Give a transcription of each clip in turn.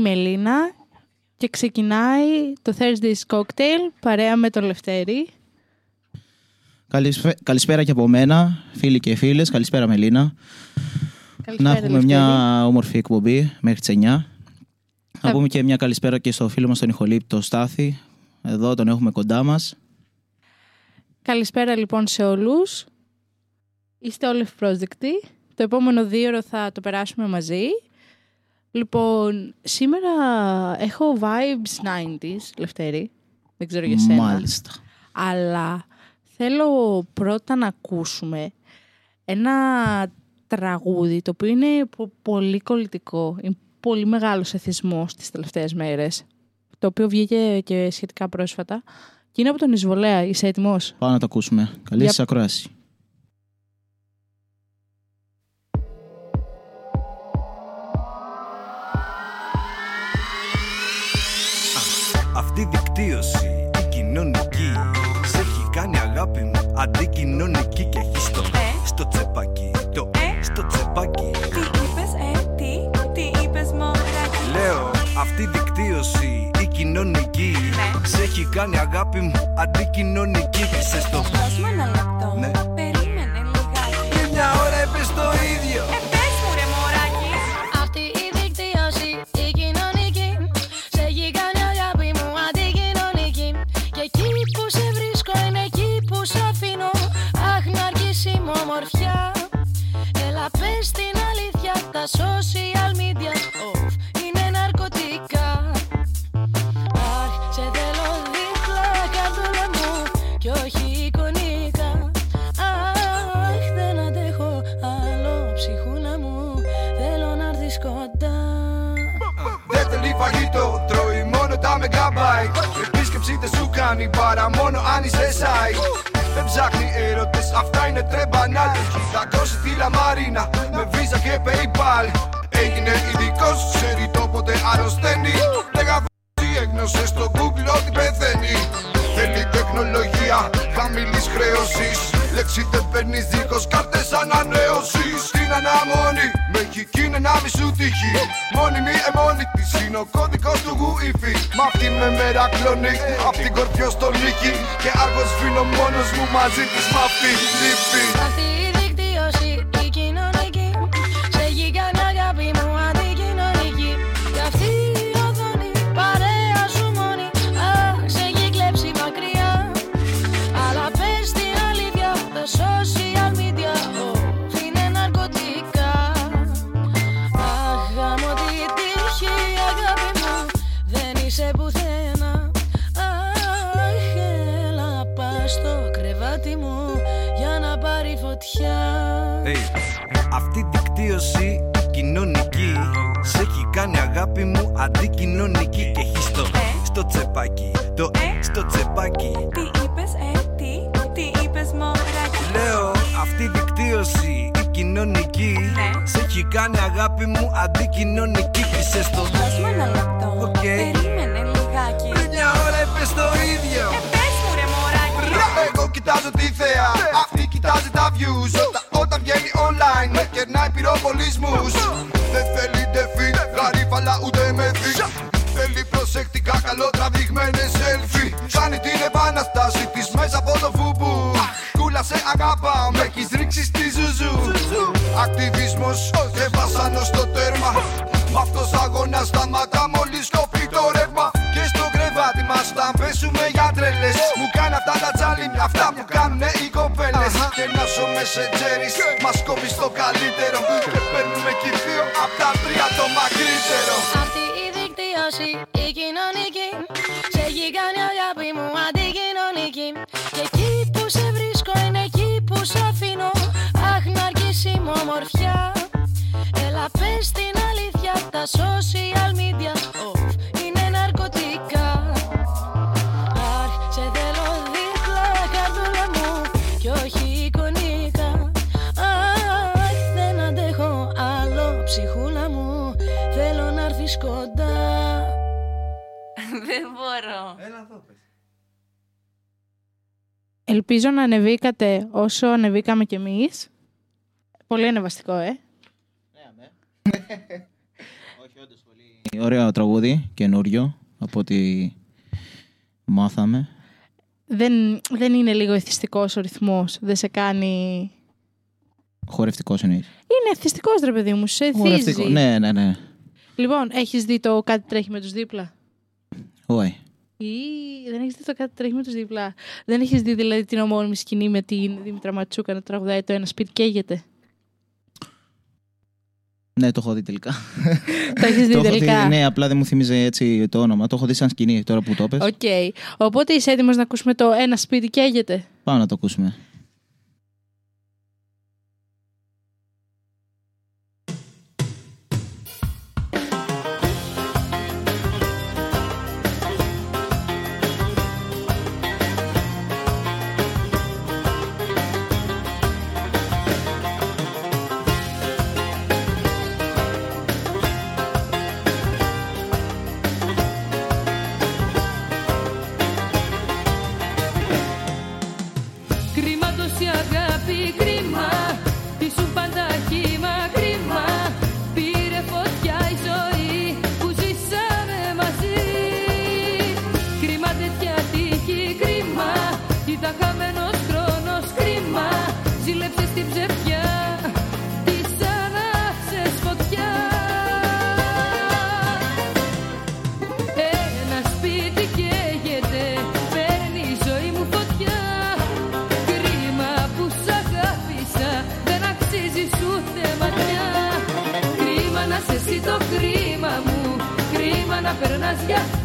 Μελίνα και ξεκινάει το Thursday's Cocktail παρέα με το Λευτέρη. Καλησπέ- Καλησπέρα και από μένα, φίλοι και φίλες. Καλησπέρα Μελίνα. Καλησπέρα, Να έχουμε Λευτέρη. μια όμορφη εκπομπή μέχρι τις 9. Να Θα- πούμε και μια καλησπέρα και στο φίλο μας τον Ιχολίπ, το Στάθη. Εδώ τον έχουμε κοντά μας. Καλησπέρα λοιπόν σε όλους. Είστε όλοι ευπρόσδεκτοι. Το επόμενο δύο ώρο θα το περάσουμε μαζί. Λοιπόν, σήμερα έχω vibes 90s, Λευτέρη. Δεν ξέρω για σένα. Μάλιστα. Αλλά θέλω πρώτα να ακούσουμε ένα τραγούδι το οποίο είναι πο- πολύ κολλητικό. Είναι πολύ μεγάλος εθισμός τις τελευταίες μέρες. Το οποίο βγήκε και σχετικά πρόσφατα. Και είναι από τον Ισβολέα. Είσαι έτοιμος; Πάμε να το ακούσουμε. Καλή Για- σας ακρόαση. Αντικοινωνική Και έχει στο, στο τσεπάκι Το στο τσεπάκι Τι είπες, ε, τι, τι είπες μωράκι Λέω αυτή η δικτύωση, η κοινωνική Ναι. Σε έχει κάνει αγάπη μου αντικοινωνική. Και σε στο Δώσ' μου ένα λεπτό, Ναι. Τα social media. Off, είναι ναρκωτικά. Αχ σε θέλω δίπλα καρδούλα μου Κι όχι εικονικά. Αχ δεν αντέχω άλλο ψυχούλα μου Θέλω να έρθεις κοντά Δεν θέλει φαγητό, τρώει μόνο τα megabyte Επίσκεψη δεν σου κάνει παρά μόνο αν είσαι site Δεν ψάχνει έρωτες, αυτά είναι τρεμπανάλ Θα κόσει τη λαμαρίνα με βίζα και paypal. Έγινε ειδικός, ξέρει το πότε αρρωσταίνει Δεν γαβάζει έγνωσε στο google ότι πεθαίνει. Θέλει τεχνολογία χαμηλής χρέωσης Λέξη δεν παίρνεις δίχως κάρτες ανανέωσης. Στην αναμονή με έχει κίνε να μη σου τύχει. Μόνιμη εμόνη της είναι ο κώδικος του Wi-Fi Μ' αυτή με μέρα κλονή Απ' την κορφιό στο νίκη. Και άργος σβήνω μόνος μου μαζί της μ' αυτή λύπη η δικτύωση η κοινωνική. Σε έχει κάνει αγάπη μου αντικοινωνική Και έχει στο, στο τσεπάκι. Το στο τσεπάκι. Τι είπες, ε, τι, τι είπες μωράκι. Λέω αυτή η δικτύωση η κοινωνική. Ναι. Σε έχει κάνει αγάπη μου αντικοινωνική Και σε στο Δώσ' μου ένα λεπτό, Οκ. περίμενε λιγάκι. Πριν μια ώρα είπες το ίδιο. Ε, πες μου ρε μωράκι. Εγώ κοιτάζω τη θέα, αυτή κοιτάζει τα views. Όταν, όταν βγαίνει online με κερνάει πυροβολισμούς. Δεν θέλει ντεφί, γαρίφαλα ούτε με δι Θέλει προσεκτικά καλοτραβηγμένες selfie. Κάνει την επαναστάση της μέσα από το φουμπού Κούλα σε αγαπάω, με έχεις ρίξει στη ζουζού. Ακτιβισμός και βασανό στο τέρμα. Μ' αυτός αγώνας σταματά μόλις κοπεί το ρεύμα. Και στο κρεβάτι μας όταν πέσουμε για τρελές. Μου κάνει αυτά τα τσάλιμια, αυτά που κάνουνε οι κοπέλες Και να σω μεσεντζέρις μας κόβει στο καλύτερο. Και παίρνουμε κι οι δύο απ' τα τρία το μακρύτερο. Αυτή η δικτύωση, η κοινωνική. Σε έχει κάνει αγάπη μου αντικοινωνική. Και εκεί που σε βρίσκω είναι εκεί που σε αφήνω. Αχ να αργήσει μου ομορφιά. Έλα πες την αλήθεια, τα social media. off, Δεν μπορώ Ελπίζω να ανεβήκατε όσο ανεβήκαμε κι εμείς. Πολύ ανεβαστικό, ε. Όχι, όντως πολύ Ωραίο τραγούδι, καινούριο, από ό,τι μάθαμε. Δεν, δεν είναι λίγο εθιστικός ο ρυθμός. Δεν σε κάνει... Χορευτικός εννοείς. Είναι εθιστικός ρε παιδί μου, σε εθίζει. Ναι, ναι, ναι. Λοιπόν, έχεις δει το κάτι τρέχει με τους δίπλα. Όχι. Ή δεν έχεις δει το κάτι τρέχει με τους δίπλα. Δεν έχεις δει δηλαδή την ομώνυμη σκηνή με την Δήμητρα Ματσούκα να τραγουδάει το ένα σπίτι καίγεται. Ναι, το έχω δει τελικά. το έχεις δει Το έχω τελικά; ναι, απλά δεν μου θυμίζει έτσι το όνομα. Το έχω δει σαν σκηνή τώρα που το πες. Οκ. Οπότε είσαι έτοιμος να ακούσουμε το ένα σπίτι καίγεται. Πάμε να το ακούσουμε. Yeah.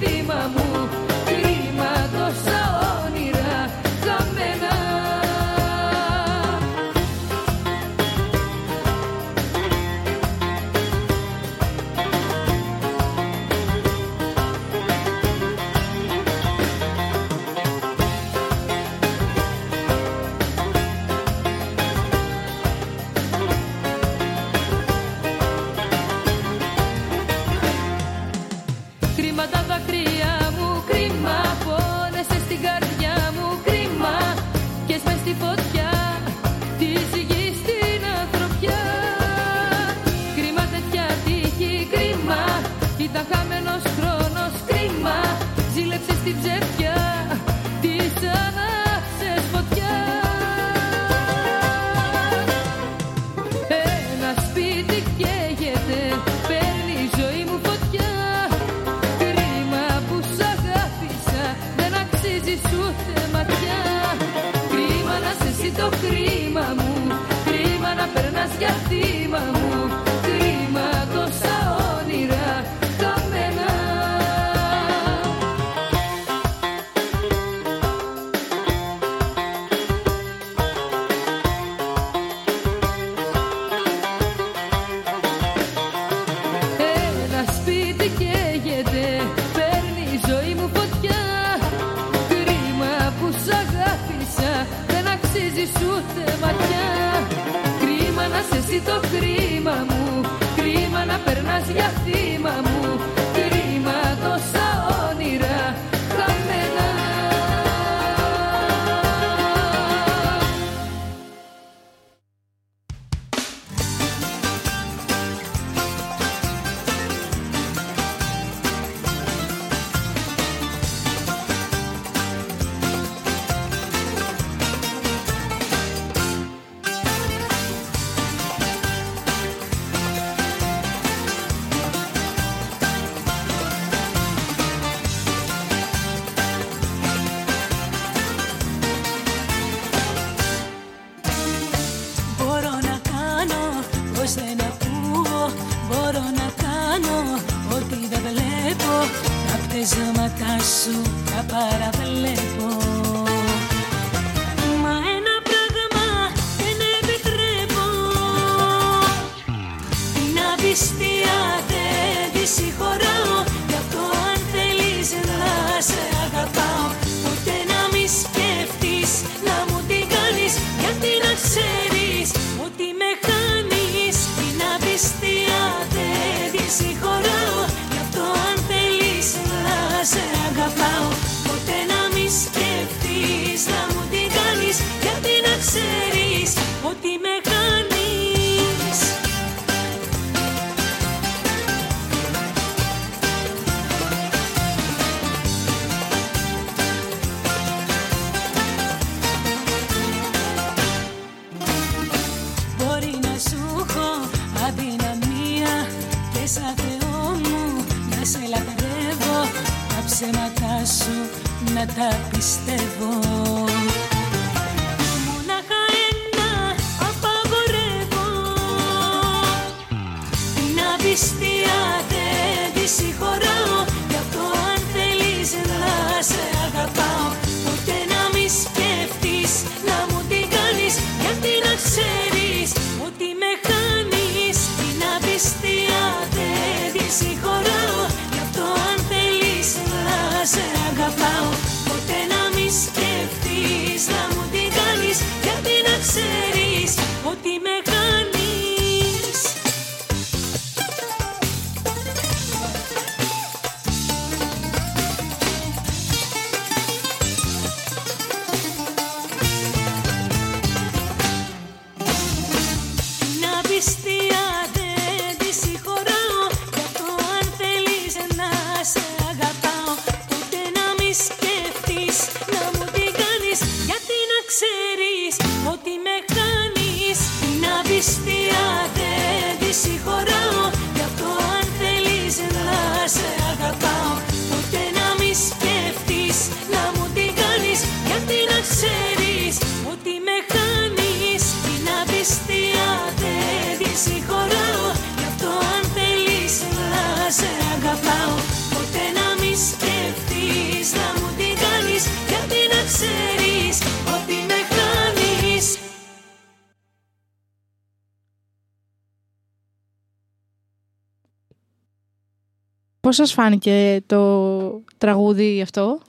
Πώς σας φάνηκε το τραγούδι αυτό;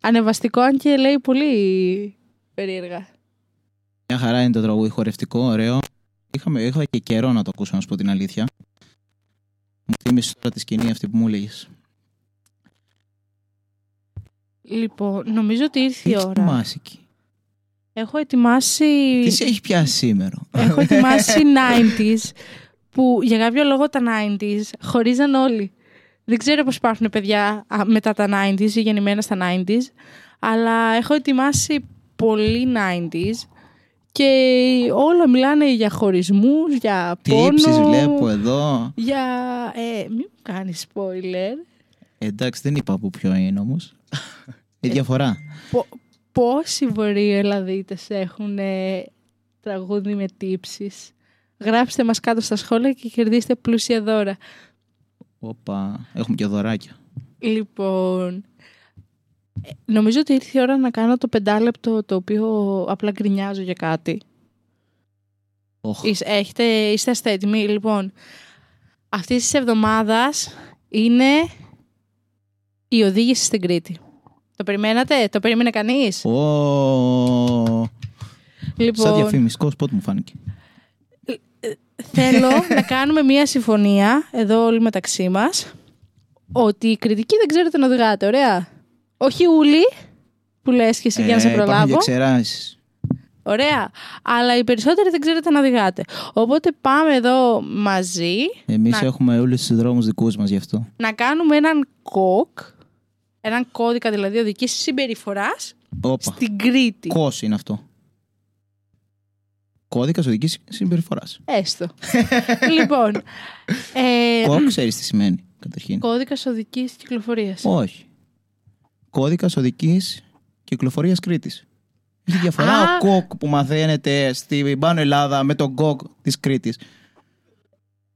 Ανεβαστικό, αν και λέει πολύ περίεργα. Μια χαρά είναι το τραγούδι χορευτικό, ωραίο. Είχαμε, είχα και καιρό να το ακούσω, να σου πω την αλήθεια. Μου θύμισε τώρα τη σκηνή αυτή που μου έλεγες. Λοιπόν, νομίζω ότι ήρθε η Τι ώρα. ετοιμάσει εκεί. Έχω ετοιμάσει... Τι σε έχει πιάσει σήμερα; Έχω ετοιμάσει 90s που για κάποιο λόγο τα 90s χωρίζαν όλοι. Δεν ξέρω πώς υπάρχουν παιδιά α, μετά τα 90s ή γεννημένα στα 90s, αλλά έχω ετοιμάσει πολύ 90s και όλα μιλάνε για χωρισμούς, για πόνο, Τύψεις βλέπω εδώ. για... Ε, μην μου κάνεις spoiler. Εντάξει, δεν είπα από ποιο είναι όμως. Η διαφορά. Πο- πόσοι βορειοελλαδίτες έχουν ε, τραγούδι με τύψεις; Γράψτε μας κάτω στα σχόλια και κερδίστε πλούσια δώρα. Όπα, έχουμε και δωράκια. Λοιπόν, ε, νομίζω ότι ήρθε η ώρα να κάνω το πεντάλεπτο το οποίο απλά γκρινιάζω για κάτι. Οχ, Είσαι, έχετε, είστε έτοιμοι. Λοιπόν, αυτής της εβδομάδας είναι η οδήγηση στην Κρήτη. Το περιμένατε, το περίμενε κανείς; Ω, Λοιπόν, Σαν διαφημιστικό σποτ μου φάνηκε. Θέλω να κάνουμε μία συμφωνία εδώ όλοι μεταξύ μας ότι οι Κρητικοί δεν ξέρετε να οδηγάτε, ωραία. Όχι ούλοι που λες και εσύ για να σε Ε, υπάρχουν προλάβω. και εξαιρέσεις. Ωραία. Αλλά οι περισσότεροι δεν ξέρετε να οδηγάτε. Οπότε πάμε εδώ μαζί Εμείς να, έχουμε όλους τους δρόμους δικούς μας γι' αυτό. να κάνουμε έναν κοκ, έναν κώδικα δηλαδή οδικής συμπεριφοράς Όπα. στην Κρήτη. Κος είναι αυτό. Κώδικας οδικής συμπεριφοράς. Έστω. λοιπόν, ε, Κο, ξέρεις τι σημαίνει, καταρχήν. κώδικας οδικής κυκλοφορίας. Όχι. Κώδικας οδικής κυκλοφορίας Κρήτης. Έχει διαφορά Α. ο κοκ που μαθαίνετε στην πάνω Ελλάδα με τον κοκ της Κρήτης.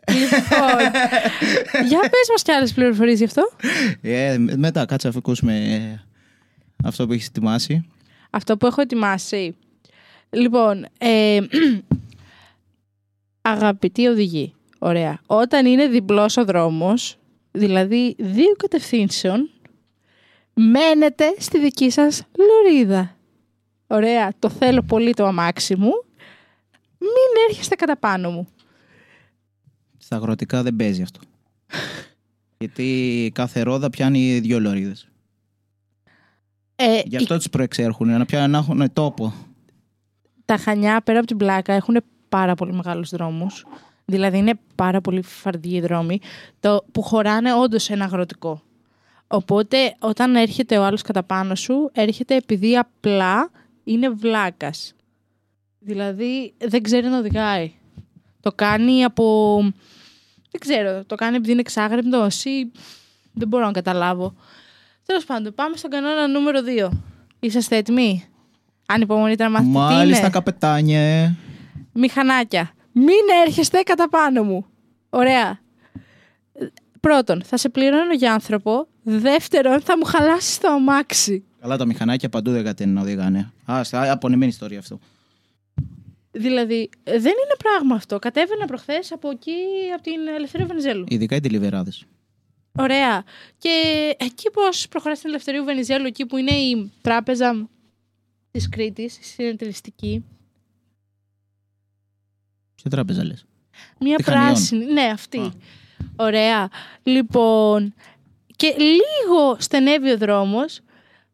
λοιπόν, για πες μας κι άλλες πληροφορίες γι' αυτό. Ε, μετά κάτσε αφού ακούσουμε ε, αυτό που έχεις ετοιμάσει. Αυτό που έχω ετοιμάσει. Λοιπόν, ε, αγαπητοί οδηγοί, ωραία. Όταν είναι διπλός ο δρόμος, δηλαδή δύο κατευθύνσεων, μένετε στη δική σας λωρίδα. Ωραία, το θέλω πολύ το αμάξι μου. Μην έρχεστε κατά πάνω μου. Στα αγροτικά δεν παίζει αυτό. Γιατί κάθε ρόδα πιάνει δύο λωρίδες. Ε, Γι' αυτό τις προεξέρχουν, να, πιάνουν, να έχουν τόπο. Τα Χανιά πέρα από την πλάκα έχουν πάρα πολύ μεγάλους δρόμους. Δηλαδή είναι πάρα πολύ φαρδιοί οι δρόμοι το, που χωράνε όντως ένα αγροτικό. Οπότε όταν έρχεται ο άλλος κατά πάνω σου, έρχεται επειδή απλά είναι βλάκας. Δηλαδή δεν ξέρει να οδηγάει. Το κάνει από Δεν ξέρω, το κάνει επειδή είναι εξάγρυπτο ή δεν μπορώ να καταλάβω. Τέλος πάντων, πάμε στον κανόνα νούμερο 2. Είσαστε έτοιμοι; Αν υπομονείτε να μάθετε τι Μάλιστα, είναι. καπετάνιε. Μηχανάκια. Μην έρχεστε κατά πάνω μου. Ωραία. Πρώτον, θα σε πληρώνω για άνθρωπο. Δεύτερον, θα μου χαλάσει το αμάξι. Καλά, τα μηχανάκια παντού δεν κατένουν να οδηγάνε. Α, στα- απονεμένη ιστορία αυτό. Δηλαδή, ε, δεν είναι πράγμα αυτό. Κατέβαινα προχθές από εκεί, από την Ελευθερία Βενιζέλου. Ειδικά οι τηλιβεράδες. Ωραία. Και εκεί πώς προχωράς στην Ελευθερίου Βενιζέλου, εκεί που είναι η τράπεζα; Της Κρήτης, η συνεταιριστική. Σε τράπεζα λες. Μια Τη Χανιών. πράσινη. Ναι, αυτή. Α. Ωραία. Λοιπόν, και λίγο στενεύει ο δρόμος.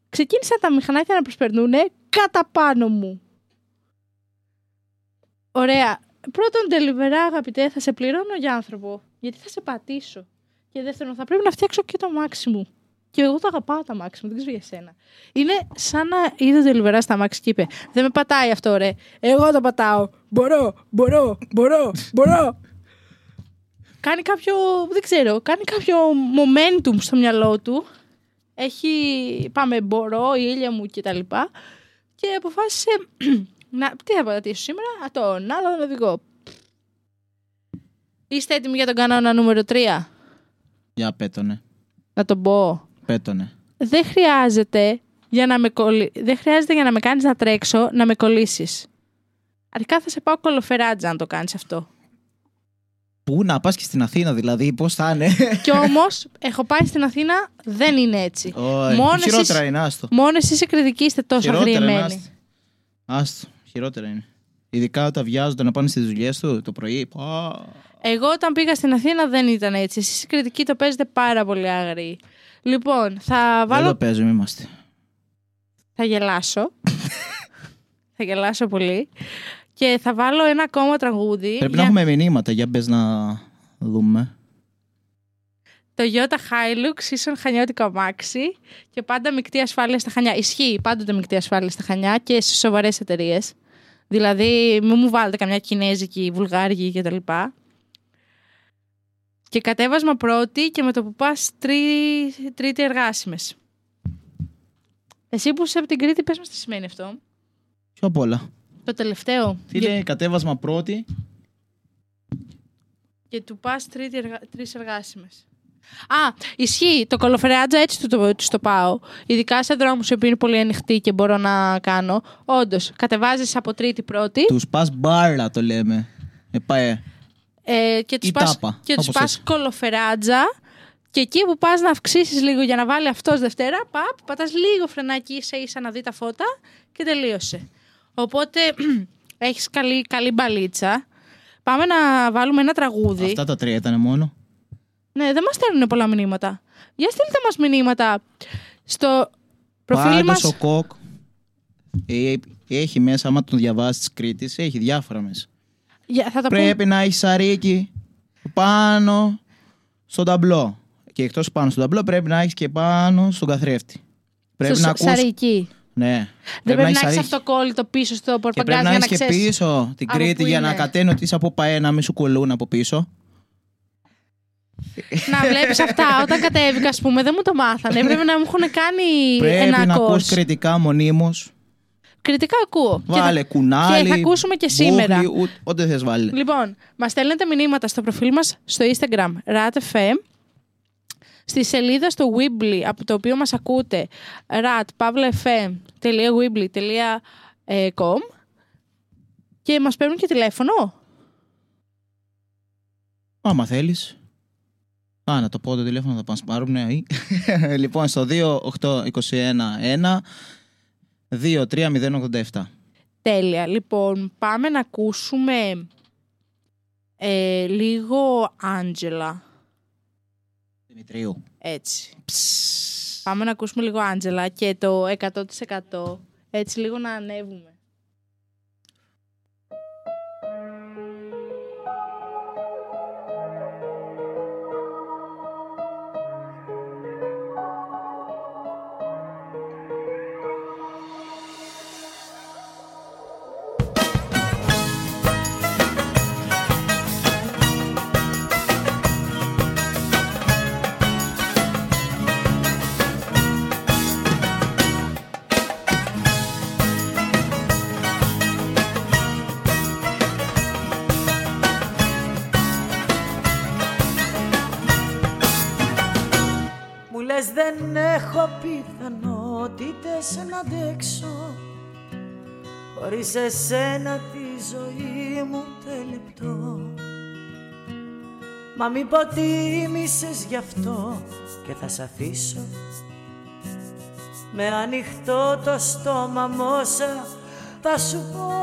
Ξεκίνησαν τα μηχανάκια να προσπερνούν κατά πάνω μου. Ωραία. Πρώτον, τελειβερά, αγαπητέ, θα σε πληρώνω για άνθρωπο. Γιατί θα σε πατήσω. Και δεύτερον, θα πρέπει να φτιάξω και το μάξι μου. Και εγώ το αγαπάω το μάξι μου, δεν ξέρω για σένα. Είναι σαν να είδε τελειβερά στα μάξι και είπε: Δεν με πατάει αυτό, ρε. Εγώ το πατάω. Μπορώ, μπορώ, μπορώ, μπορώ. κάνει κάποιο, δεν ξέρω, κάνει κάποιο momentum στο μυαλό του. Έχει, πάμε, μπορώ, η ήλια μου και τα λοιπά. Και αποφάσισε να, τι θα πατήσω σήμερα, α, τον άλλο τον οδηγό. Είστε έτοιμοι για τον κανόνα νούμερο 3, Για πέτονε. να τον πω. Πέτονε. Δεν χρειάζεται για να με, κολλη... δεν χρειάζεται για να με κάνεις να τρέξω να με κολλήσεις. Αρχικά θα σε πάω κολοφεράτζα αν το κάνεις αυτό. Πού να πας και στην Αθήνα, δηλαδή, πώς θα είναι; Κι όμως, έχω πάει στην Αθήνα, δεν είναι έτσι. Όχι, Μόνος χειρότερα εσείς- είναι, άστο. Μόνος εσείς οι κριτικοί είστε τόσο Χειρότερα είναι, αγριεμένοι. άστο. Άστο, χειρότερα είναι. Ειδικά όταν βιάζονται να πάνε στις δουλειές του το πρωί. Πα. Εγώ όταν πήγα στην Αθήνα δεν ήταν έτσι. Εσείς οι κριτικοί το παίζετε πάρα πολύ άγριοι. Λοιπόν, θα Δεν βάλω... το παίζουμε, είμαστε. Θα γελάσω. θα γελάσω πολύ. Και θα βάλω ένα ακόμα τραγούδι. Πρέπει για να έχουμε μηνύματα, για μπε να δούμε. Το Toyota Hilux ίσον χανιώτικο αμάξι και πάντα μεικτή ασφάλεια στα Χανιά. Ισχύει πάντοτε μεικτή ασφάλεια στα Χανιά και σε σοβαρές εταιρείες. Δηλαδή, μην μου βάλετε καμιά κινέζικη, βουλγάργη κτλ. Και κατέβασμα πρώτη και με το που πας τρί... τρίτη εργάσιμες. Εσύ που είσαι από την Κρήτη, πες μας τι σημαίνει αυτό. Πιο απ' όλα. Το τελευταίο. Φίλε, κατέβασμα πρώτη. Και του πας εργα... τρεις εργάσιμες. Α, ισχύει. Το κολοφερεάτζα έτσι του το, τους το πάω. Ειδικά σε δρόμους που είναι πολύ ανοιχτοί και μπορώ να κάνω. Όντως, κατεβάζεις από τρίτη πρώτη Τους πας μπάρα, το λέμε. Ε, πάε. Ε, και τους Ή πα τάπα, και τους όπως πας έτσι. κολοφεράτζα. Και εκεί που πας να αυξήσεις λίγο για να βάλει αυτός Δευτέρα, παπ, πατάς λίγο φρενάκι ίσα ίσα να δει τα φώτα και τελείωσε. Οπότε έχεις καλή, καλή μπαλίτσα. Πάμε να βάλουμε ένα τραγούδι. Αυτά τα τρία ήταν μόνο. Ναι, δεν μας στέλνουν πολλά μηνύματα. Για στείλτε μας μηνύματα στο προφίλ Πάντως μας. ο Κοκ ε, έχει μέσα, άμα τον διαβάσεις της Κρήτης, έχει διάφορα μέσα. Για- θα τα πούμε. Πρέπει να έχεις σαρίκι πάνω στον ταμπλό. Και εκτός πάνω στον ταμπλό πρέπει να έχεις και πάνω στον καθρέφτη. Πρέπει στο να σα- ακούς... σαρική. Ναι. Δεν πρέπει να έχεις σαρίκι. αυτοκόλλητο πίσω στο Και πορπαγκάζ πρέπει να για να έχει και ξέρεις. πίσω την από Κρήτη πού για να είναι. κατένω ότι είσαι από ΠαΕ να μην σου κολλούν από πίσω. να βλέπεις αυτά. Όταν κατέβηκα, ας πούμε, δεν μου το μάθανε. Πρέπει να μου έχουν κάνει Πρέπει ένα να ακούς ακούς. κριτικά μονίμως. Κριτικά ακούω. Και θα- Βάλε κουνάλι. και θα ακούσουμε και σήμερα. μπούχλι, ούτε- Ό,τι θες βάλει. Λοιπόν, μας στέλνετε μηνύματα στο προφίλ μας στο Instagram RATFM. Στη σελίδα στο Weebly, από το οποίο μας ακούτε, rat.fm.weebly.com και μας παίρνουν και τηλέφωνο. Άμα θέλεις. Α, να το πω το τηλέφωνο θα πάνε πάρουν. Ναι, ή. λοιπόν, στο 28211 23087. Τέλεια. Λοιπόν, πάμε να ακούσουμε ε, λίγο Άντζελα. Δημητρίου. Έτσι. Πάμε να ακούσουμε λίγο Άντζελα και το 100% έτσι λίγο να ανέβουμε. Να αντέξω. Χωρίς εσένα τη ζωή μου τελεπτώ Μα μη υποτίμησες γι' αυτό και θα σ' αφήσω. Με ανοιχτό το στόμα μόσα θα σου πω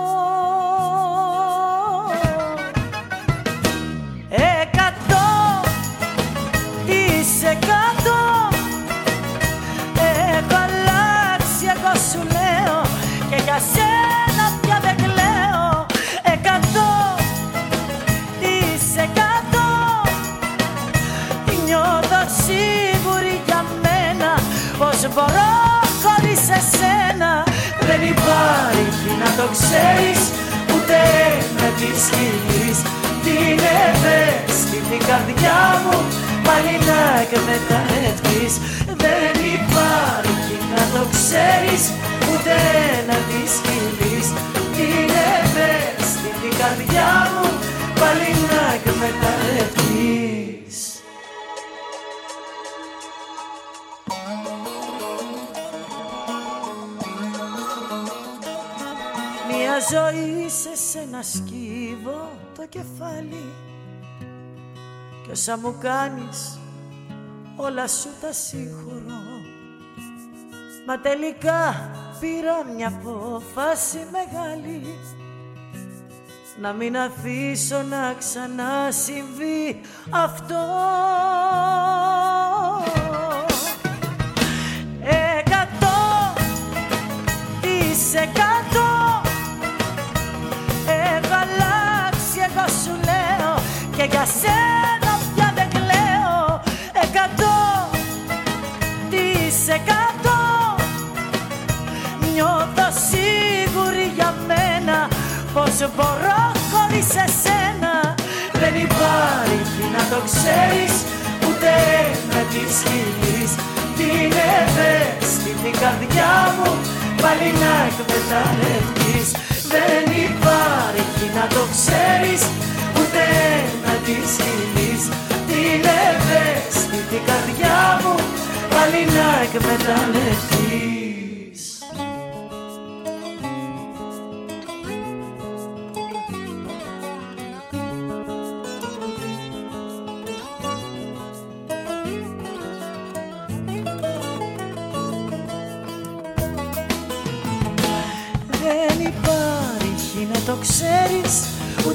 ξέρεις Ούτε με τη σκηνής. Την ευαίσθητη καρδιά μου Πάλι να εκμεταλλευτείς Δεν υπάρχει να το ξέρεις Ούτε να τη σκηνής. Την ευαίσθητη καρδιά μου Πάλι να εκμεταλλευτείς ζωή σε σένα σκύβω το κεφάλι. Κι όσα μου κάνεις όλα σου τα συγχωρώ. Μα τελικά πήρα μια απόφαση μεγάλη. Να μην αφήσω να ξανασυμβεί αυτό Πως μπορώ χωρίς εσένα. Δεν υπάρχει να το ξέρεις Ούτε με τη σκηνής Την ευαίσθητη καρδιά μου Πάλι να εκμεταλλευτείς. Δεν υπάρχει να το ξέρεις Ούτε να τη σκηνής Την ευαίσθητη καρδιά μου Πάλι να εκμεταλλευτείς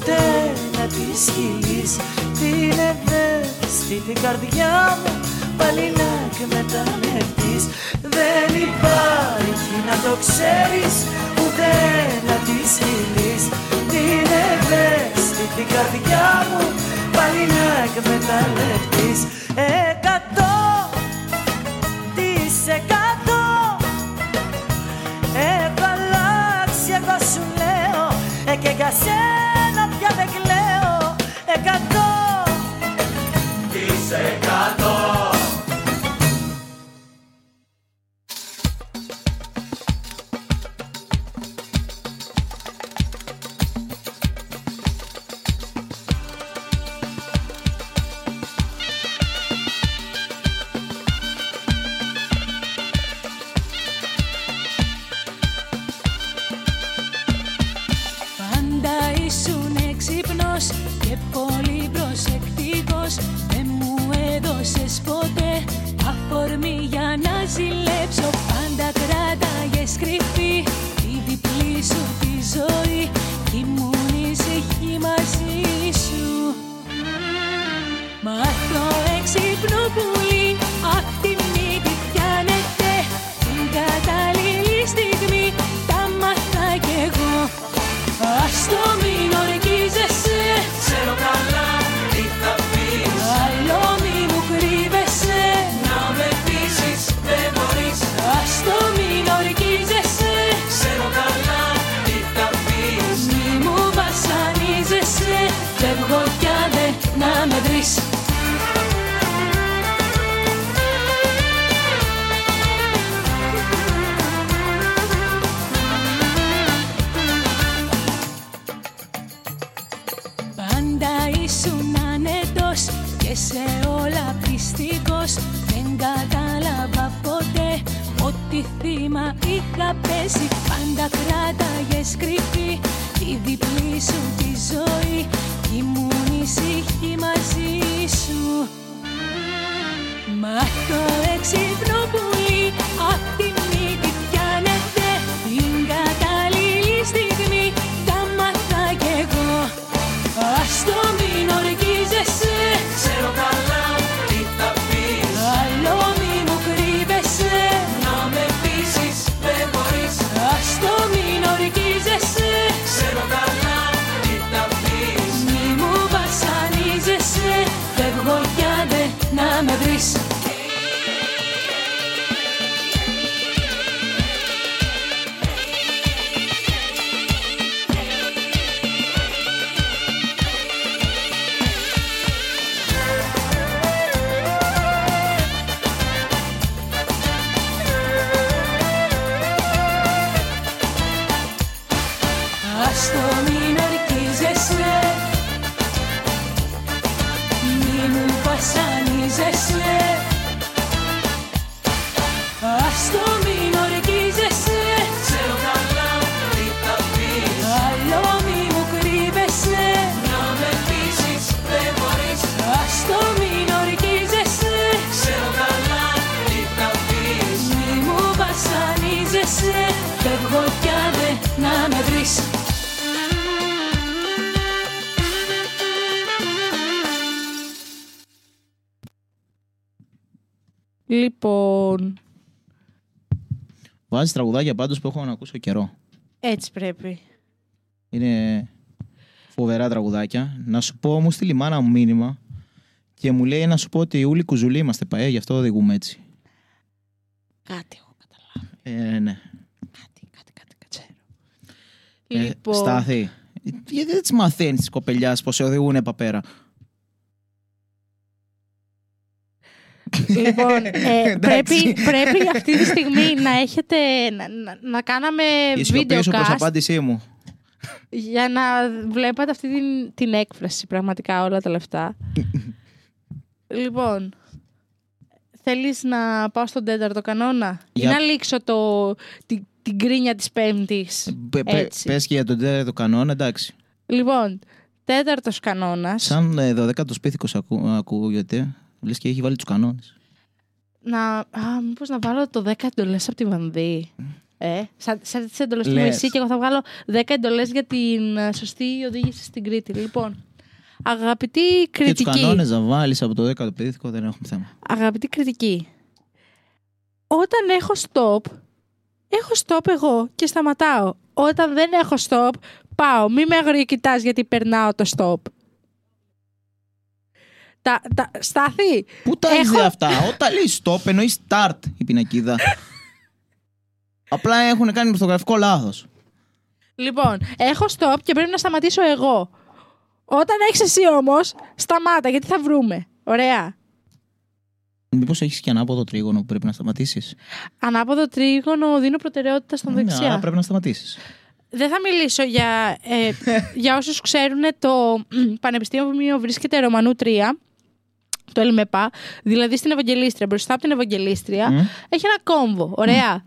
Ούτε να τη σκύλεις Την ευαίσθητη καρδιά μου Πάλι να εκμεταλλευτείς. Δεν υπάρχει να το ξέρεις Ούτε να τη σκύλεις Την ευαίσθητη καρδιά μου Πάλι να εκμεταλλευτείς. Εκατό της εκατό. Έχω αλλάξει εγώ σου λέω ε, Και για σένα Βάζεις τραγουδάκια πάντως που έχω να ακούσω καιρό. έτσι πρέπει. Είναι φοβερά τραγουδάκια. Να σου πω, μου στείλει η μάνα μου μήνυμα και μου λέει να σου πω ότι όλοι κουζουλοί είμαστε παέ, γι' αυτό οδηγούμε έτσι. Κάτι έχω καταλάβει. Ε, ναι. Κάτι, κάτι, κάτι, κατσέρω. Ε, λοιπόν, Στάθη. Γιατί δεν τις μαθαίνεις τις κοπελιάς πώ σε οδηγούν παπέρα; Λοιπόν ε, Εντάξει. πρέπει, πρέπει αυτή τη στιγμή να έχετε, να, να, να κάναμε Η βίντεο σιωπή σου προς cast απάντησή μου. για να βλέπατε αυτή την, την έκφραση πραγματικά όλα τα λεφτά. λοιπόν, θέλεις να πάω στον τέταρτο κανόνα; Ή Για- να λήξω το, την, την κρίνια της πέμπτης. Πε Έτσι; και για τον τέταρτο κανόνα, εντάξει. Λοιπόν, τέταρτος κανόνας. Σαν ε, δωδέκατος πίθηκος ακού, ακούγεται. Λες και έχει βάλει τους κανόνες. Να, α, μήπως να βάλω το 10 εντολές από τη Βανδύ. Ε, σαν, σαν τις εντολές του Λες. Μωυσή και εγώ θα βγάλω 10 εντολές για την ε, σωστή οδήγηση στην Κρήτη. Λοιπόν, αγαπητή Και τους κριτική. κανόνες να βάλεις από το δέκατο πίθηκο δεν έχουμε θέμα. Αγαπητή κριτική. Όταν έχω stop, έχω stop εγώ και σταματάω. Όταν δεν έχω stop, πάω. Μη με αγριοκοιτάς γιατί περνάω το stop. Τα, τα, στάθη, Πού τα Έχω- έχει δει αυτά; Όταν λέει stop εννοείς start η πινακίδα. Απλά έχουν κάνει ορθογραφικό λάθος. Λοιπόν, έχω stop και πρέπει να σταματήσω εγώ. Όταν έχεις εσύ όμως, σταμάτα γιατί θα βρούμε. Ωραία. Μήπως έχεις και ανάποδο τρίγωνο που πρέπει να σταματήσεις; Ανάποδο τρίγωνο δίνω προτεραιότητα στον δεξιά. Άρα πρέπει να σταματήσεις. Δεν θα μιλήσω για, ε, για όσους ξέρουν το Πανεπιστήμιο βρίσκεται Ρωμανού 3, το ΕΛΜΕΠΑ, δηλαδή στην Ευαγγελίστρια, μπροστά από την Ευαγγελίστρια, Μμ. έχει ένα κόμβο. Ωραία.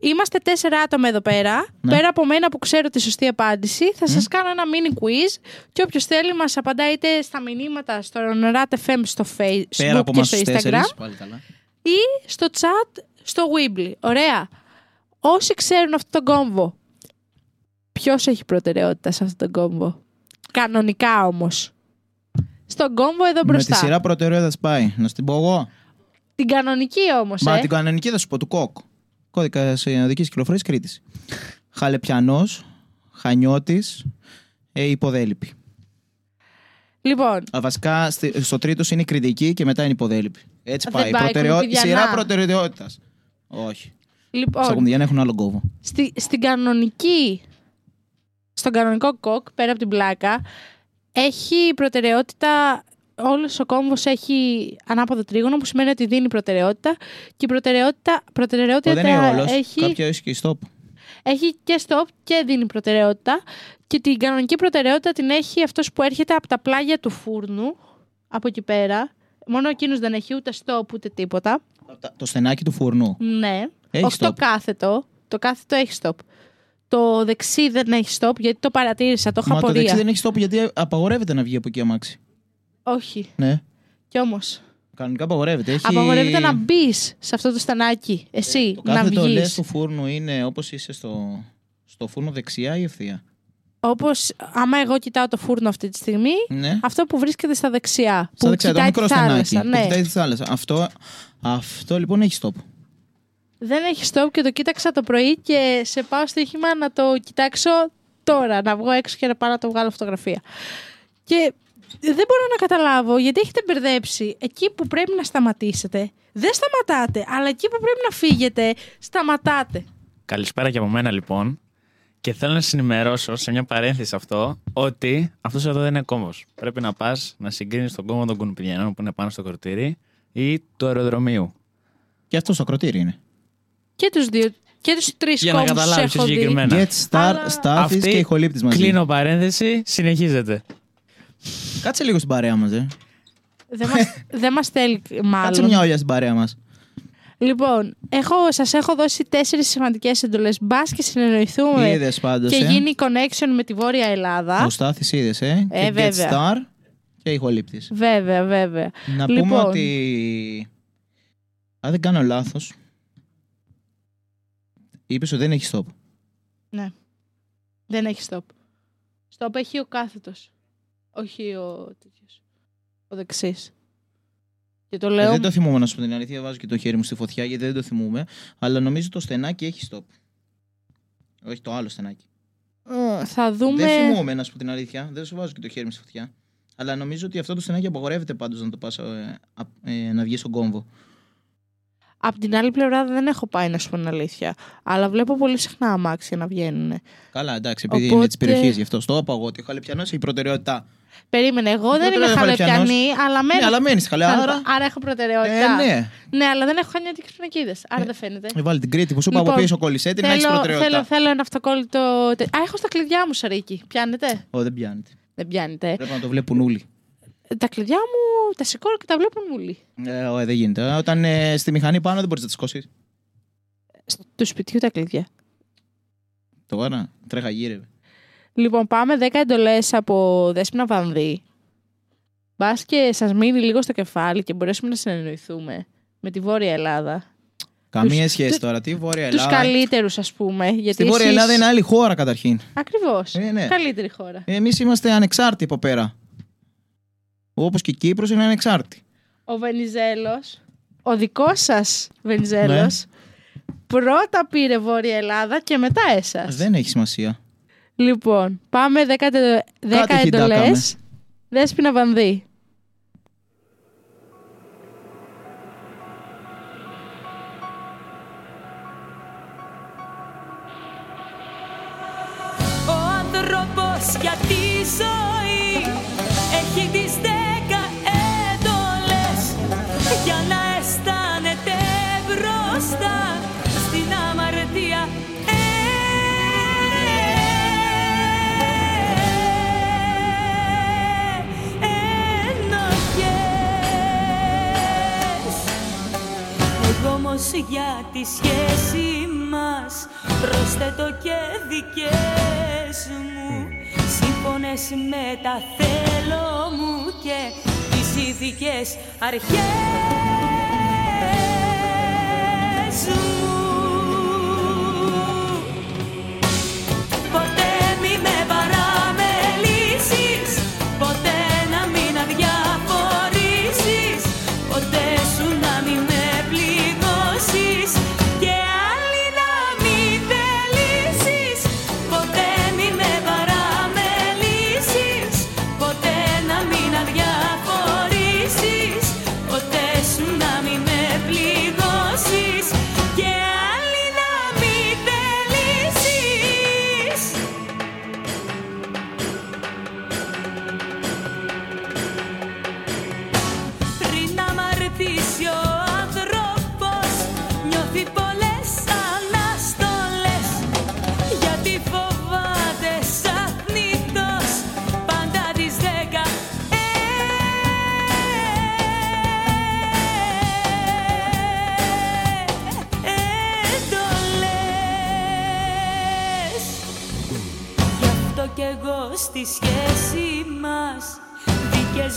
Είμαστε τέσσερα άτομα εδώ πέρα. Ναι. Πέρα από μένα που ξέρω τη σωστή απάντηση, θα σας κάνω ένα mini quiz και όποιος θέλει μας απαντά είτε στα μηνύματα στο RATFM στο Πέρα Facebook από και εμά στο του Instagram τέσσερι. Πάλι καλά. ή στο chat στο Weebly. Ωραία. Όσοι ξέρουν αυτόν τον κόμβο, ποιος έχει προτεραιότητα σε αυτόν τον κόμβο; Κανονικά όμως. Στον κόμβο εδώ Με μπροστά. τη σειρά προτεραιότητα πάει. Να σου την πω εγώ. Την κανονική όμως, Μα ε. την κανονική θα σου πω του κοκ. Κώδικα οδικής κυκλοφορίας Κρήτης. Χαλεπιανός, Χανιώτης, ε, υποδέλυπη. Λοιπόν, Α, Βασικά στη- στο τρίτο είναι η κριτική και μετά είναι η υποδέλυπη. Έτσι Δεν πάει. πάει, Προτεραιο... Κολυμβιανά. Σειρά προτεραιότητας. Όχι. Στα λοιπόν κομδιana έχουν άλλο κόβο. στη, στην κανονική, στον κανονικό κοκ, πέρα από την πλάκα, έχει προτεραιότητα, όλος ο κόμβος έχει ανάποδο τρίγωνο, που σημαίνει ότι δίνει προτεραιότητα και η προτεραιότητα, Ω, προτεραιότητα δεν είναι όλος. έχει... Κάποιο έχει και stop. Έχει και stop και δίνει προτεραιότητα. Και την κανονική προτεραιότητα την έχει αυτός που έρχεται από τα πλάγια του φούρνου, από εκεί πέρα. Μόνο εκείνος δεν έχει ούτε stop ούτε τίποτα. Το στενάκι του φουρνού. Ναι. Έχει Όχι το stop. κάθετο. Το κάθετο έχει stop. Το δεξί δεν έχει stop γιατί το παρατήρησα. Το είχα Μα το πορεία. δεξί δεν έχει stop γιατί απαγορεύεται να βγει από εκεί αμάξι. Όχι. Ναι. Κι όμως. Κανονικά απαγορεύεται. Έχει... Απαγορεύεται να μπεις σε αυτό το στανάκι. Εσύ. Ε, Το να κάθε το βγεις. λες του φούρνου είναι όπως είσαι στο, στο φούρνο δεξιά ή ευθεία. Όπως άμα εγώ κοιτάω το φούρνο αυτή τη στιγμή, Ναι. αυτό που βρίσκεται στα δεξιά. Στα που δεξιά, το κοιτάει μικρό τη θάλασσα. στενάκι. Που Ναι. κοιτάει τη θάλασσα. Αυτό, αυτό λοιπόν έχει stop. Δεν έχει stop και το κοίταξα το πρωί και σε πάω στοίχημα να το κοιτάξω τώρα, να βγω έξω και να πάω να το βγάλω φωτογραφία. Και δεν μπορώ να καταλάβω γιατί έχετε μπερδέψει εκεί που πρέπει να σταματήσετε. Δεν σταματάτε, αλλά εκεί που πρέπει να φύγετε, σταματάτε. Καλησπέρα και από μένα λοιπόν. Και θέλω να σα ενημερώσω σε μια παρένθεση αυτό ότι αυτός εδώ δεν είναι κόμβος. Πρέπει να πας να συγκρίνεις τον κόμβο των κουνουπιδιανών που είναι πάνω στο κορτήρι ή του αεροδρομίου. Και αυτός στο ακροτήρι είναι. Και τους δύο, και τους τρεις Για να κόμβους καταλάβεις έχω δει. συγκεκριμένα. Get Star, Αλλά- Starfish Αυτή- και ηχολήπτη μαζί. Κλείνω παρένθεση, συνεχίζεται. Κάτσε λίγο στην παρέα μας, ε. Δεν μας, δεν μας θέλει Κάτσε μάλλον. μια όλια στην παρέα μας. Λοιπόν, έχω, σας έχω δώσει τέσσερις σημαντικές εντολές. Μπας και συνεννοηθούμε Είδες πάντως. και Ε. γίνει connection με τη Βόρεια Ελλάδα. Ο Στάθη είδες, ε. Ε, και βέβαια. Get Star και ηχολήπτη. Βέβαια, βέβαια. Να Λοιπόν. πούμε ότι. Αν δεν κάνω λάθος. Είπες ότι δεν έχει stop. Δεν έχει stop. Stop έχει ο κάθετος. Όχι ο τέτοιος. Ο δεξής. Και το Ε, λέω... δεν το θυμούμαι να σου πω την αλήθεια. Βάζω και το χέρι μου στη φωτιά γιατί δεν το θυμούμαι. Αλλά νομίζω το στενάκι έχει stop. Όχι το άλλο στενάκι. Ε, θα δούμε... Δεν θυμούμαι να σου πω την αλήθεια. Δεν σου βάζω και το χέρι μου στη φωτιά. Αλλά νομίζω ότι αυτό το στενάκι απαγορεύεται πάντως να το πας, ε, α- ε, να βγεις στον κόμβο. Απ' την άλλη πλευρά δεν έχω πάει να σου πω την αλήθεια. Αλλά βλέπω πολύ συχνά αμάξια να βγαίνουν. Καλά, εντάξει, επειδή είναι Οπότε- της περιοχής γι' αυτό. Στο είπα εγώ ότι ο Χαλεπιανό έχει προτεραιότητα. Περίμενε, εγώ δεν Πρώτα είμαι δεν χαλεπιανή, Χαλεπιανός. αλλά μένω. Ναι, αλλά μένεις στη Χαλεπιανή. Άρα. Άρα έχω προτεραιότητα. Ε, ναι. Ναι, αλλά δεν έχω κάνει αντίκριση πινακίδε. Άρα δεν φαίνεται. Ε, Βάλει την Κρήτη που σου είπα από Λοιπόν, πίσω κολλησέτη να έχεις θέλω, προτεραιότητα. θέλω, θέλω ένα αυτοκόλλητο. Α, έχω στα κλειδιά μου, Σαρίκη. Πιάνετε; Ω, δεν πιάνεται. Δεν πιάνετε. Πρέπει να το βλέπουν όλοι. Τα κλειδιά μου τα σηκώνω και τα βλέπουν όλοι. Ε, ω, ε, δεν γίνεται. Ε, Όταν ε, στη μηχανή πάνω δεν μπορείς να τη σηκώσεις. Του σπιτιού τα κλειδιά. Τώρα τρέχα γύρευε. Λοιπόν, πάμε 10 εντολές από Δέσποινα Βανδύ. Μπας και σας μείνει λίγο στο κεφάλι και μπορέσουμε να συνεννοηθούμε με τη Βόρεια Ελλάδα. Καμία Τους- σχέση του- τώρα. Τι Βόρεια Τους Ελλάδα. καλύτερους, ας πούμε. Γιατί Στη Βόρεια Ελλάδα είναι άλλη χώρα καταρχήν. Ακριβώς. Ε, ναι. Καλύτερη χώρα. Εμείς είμαστε ανεξάρτητοι από πέρα. Όπως και η Κύπρος είναι ανεξάρτητη. Ο Βενιζέλος, ο δικός σας Βενιζέλος, Ναι. πρώτα πήρε Βόρεια Ελλάδα και μετά εσάς. Δεν έχει σημασία. Λοιπόν, πάμε 10, τε- 10 Κάτι χιντά εντολές. Δέσποινα Βανδύ. Ο άνθρωπος για τη ζωή για τη σχέση μας. Προσθέτω και δικές μου. Σύμφωνες με τα θέλω μου και τις ειδικές αρχές μου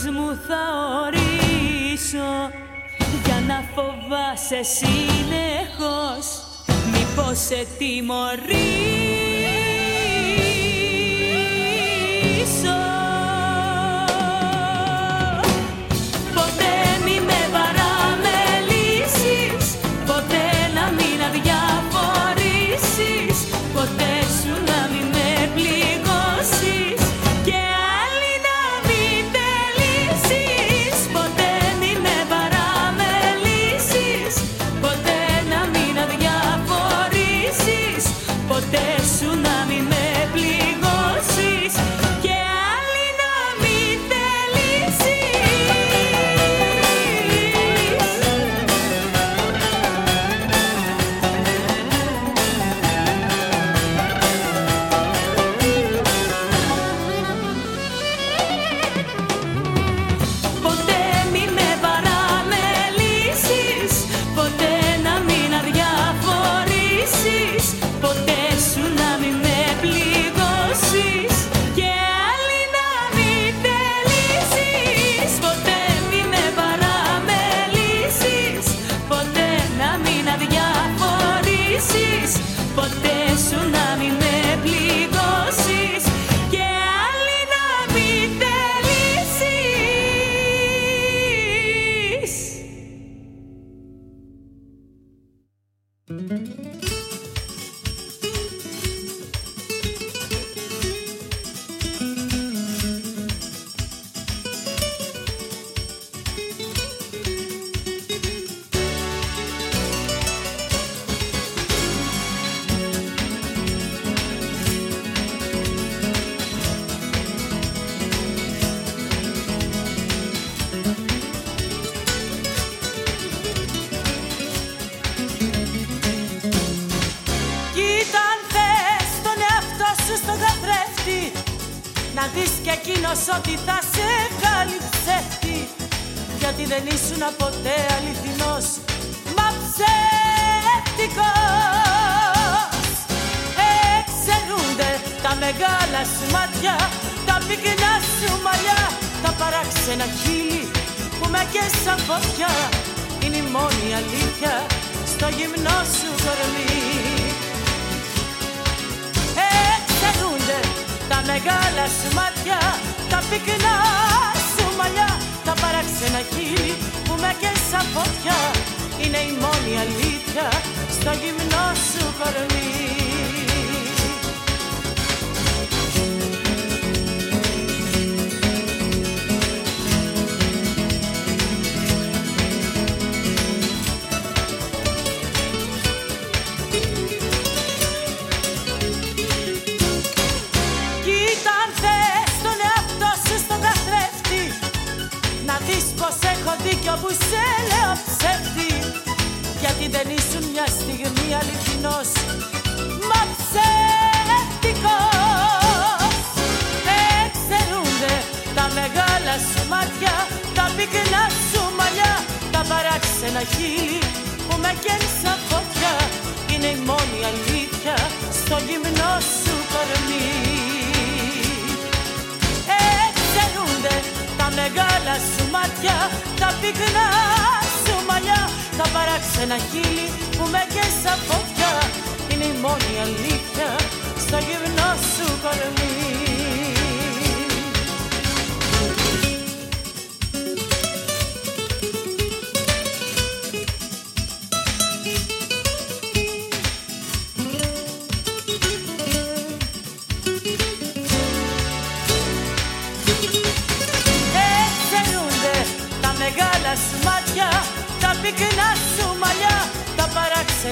μου θα ορίσω για να φοβάσαι συνεχώς. Μήπως σε τιμωρεί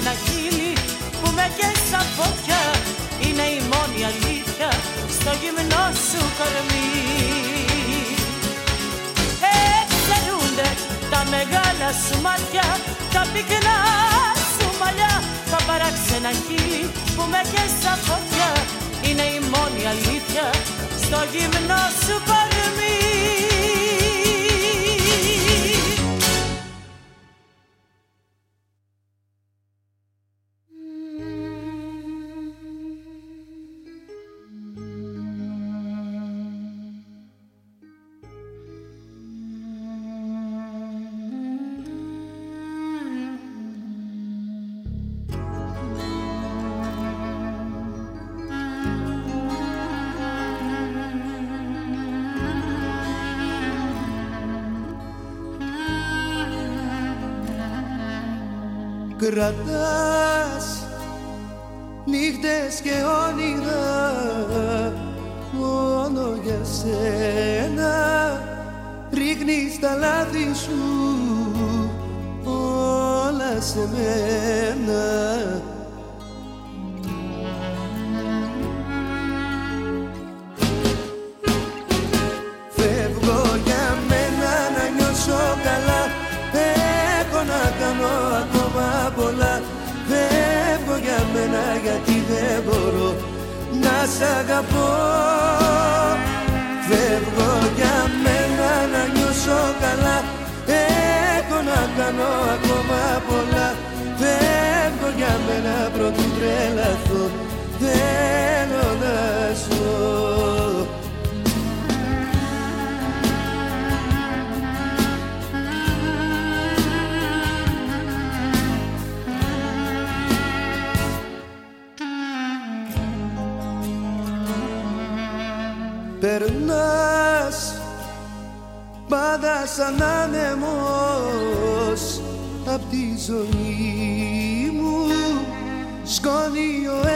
ένα χείλι που με καίσα φωτιά είναι η μόνη αλήθεια στο γυμνό σου κορμί. Εξαιρούνται τα μεγάλα σου μάτια, τα πυκνά σου μαλλιά, τα παράξενα χείλη που με καίσα φωτιά είναι η μόνη αλήθεια στο γυμνό σου κορμί. κρατάς νύχτες και όνειρα μόνο για σένα. Ρίχνεις τα λάθη σου όλα σε μένα. σ' αγαπώ. Φεύγω για μένα να νιώσω καλά. Έχω να κάνω ακόμα πολλά. Φεύγω για μένα πρώτου τρελαθώ. σαν άνεμος απ' τη ζωή μου σκόνη ο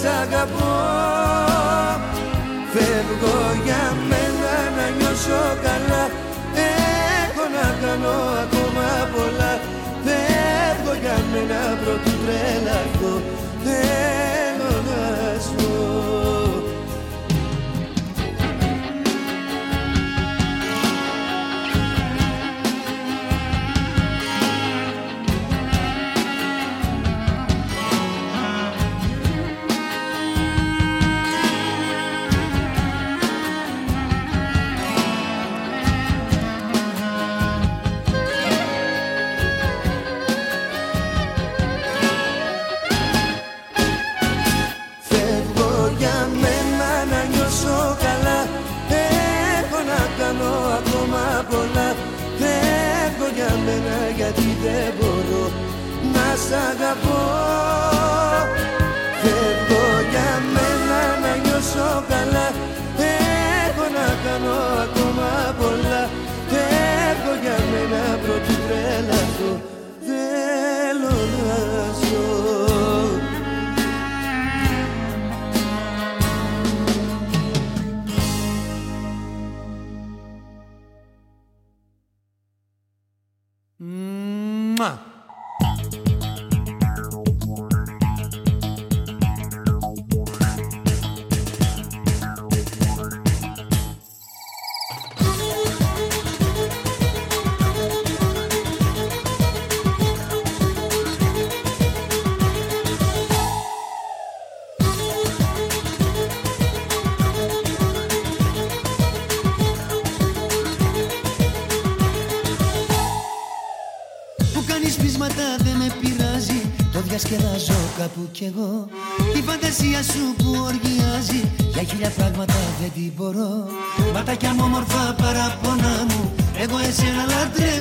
σ' αγαπώ. Φεύγω για μένα να νιώσω καλά. Έχω να κάνω ακόμα πολλά. Φεύγω για μένα πρώτου τρελαθώ. saga. Η φαντασία σου που οργιάζει Για χίλια πράγματα δεν την μπορώ. Ματάκια μου όμορφα παραπονά μου Εγώ εσένα λατρεύω.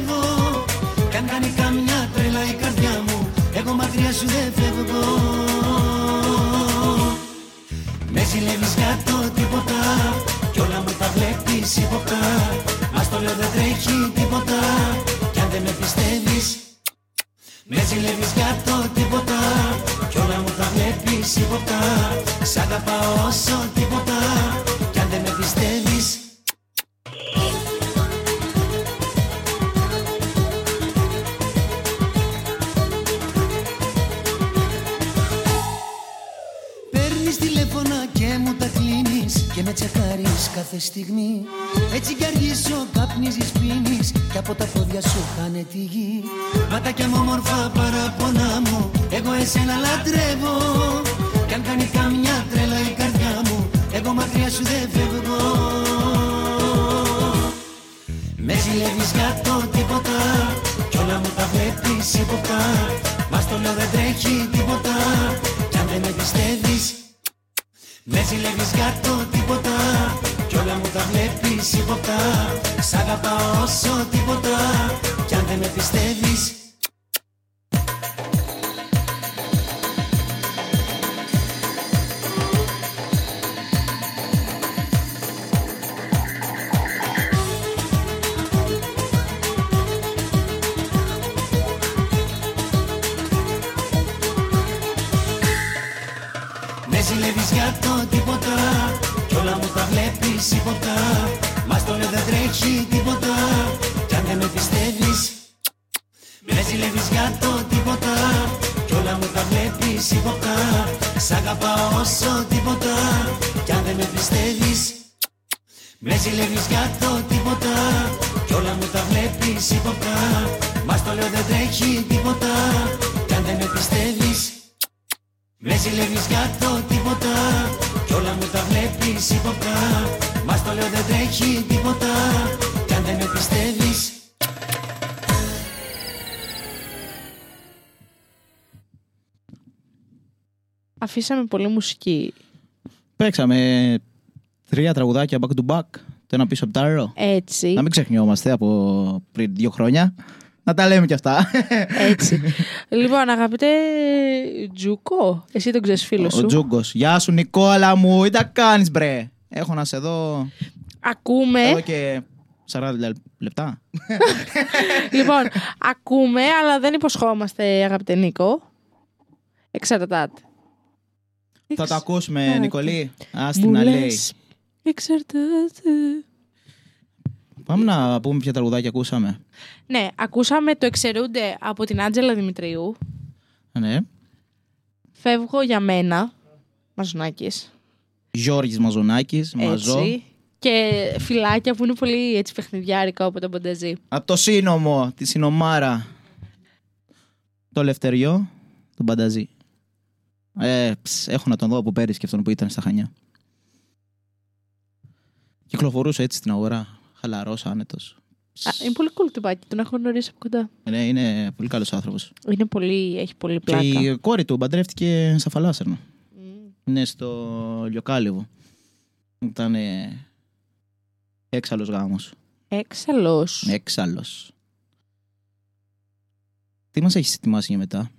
Αφήσαμε πολύ μουσική. Παίξαμε τρία τραγουδάκια back to back. Το ένα πίσω από το άλλο. Έτσι. Να μην ξεχνιόμαστε από πριν δύο χρόνια. Να τα λέμε κι αυτά. Έτσι. λοιπόν, αγαπητέ Τζούκο, εσύ τον ξέρεις φίλος σου. Ο Τζούγκος. Γεια σου, Νικόλα μου. Τι τα κάνεις, μπρε; Έχω να σε δω Ακούμε. εδώ και 40 λεπτά. λοιπόν, ακούμε, αλλά δεν υποσχόμαστε, αγαπητέ Νίκο. Εξαρτάται. Θα το ακούσουμε, Εξαρτάται. Νικολή. Α Μου την να λέει. λες, Εξαρτάται. Πάμε να πούμε ποια τραγουδάκια ακούσαμε. Ναι, ακούσαμε το εξαιρούνται από την Άντζελα Δημητρίου. Ναι. Φεύγω για μένα. Μαζονάκης. Γιώργης Μαζονάκης, Μαζό. Έτσι. Και φυλάκια που είναι πολύ έτσι παιχνιδιάρικα από τον Ποντεζή. Από το σύνομο, τη συνομάρα. Το Λευτεριό, τον Πανταζή. Ε, ψ, έχω να τον δω από πέρυσι και αυτόν που ήταν στα Χανιά. Κυκλοφορούσε έτσι στην αγορά. Χαλαρός, άνετος. Α, είναι πολύ cool τυπάκι, τον έχω γνωρίσει από κοντά. Ναι, είναι πολύ καλός άνθρωπος. Είναι πολύ, έχει πολύ Και πλάκα. η κόρη του παντρεύτηκε στα Φαλάσσερνα. Μμ. Είναι στο Λιοκάλιβο. Ήταν ε, έξαλλος γάμος. Έξαλλος. Έξαλλος. Τι μας έχεις ετοιμάσει για μετά;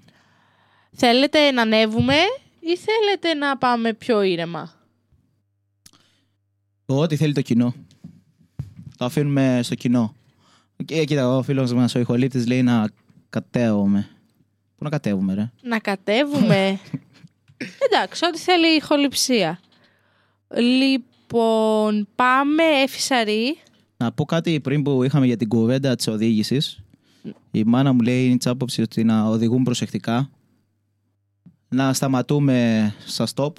Θέλετε να ανέβουμε ή θέλετε να πάμε πιο ήρεμα; Ό,τι θέλει το κοινό. Το αφήνουμε στο κοινό. Και κοίτα, ο φίλος μας ο ηχολήπτης λέει να κατέβουμε. Πού να κατέβουμε, ρε; Να κατέβουμε; Εντάξει, ό,τι θέλει η ηχοληψία. Λοιπόν, πάμε εφησαρή. Να πω κάτι πριν που είχαμε για την κουβέντα της οδήγησης. Η μάνα μου λέει είναι της άποψης ότι να οδηγούμε προσεκτικά. Να σταματούμε στα stop.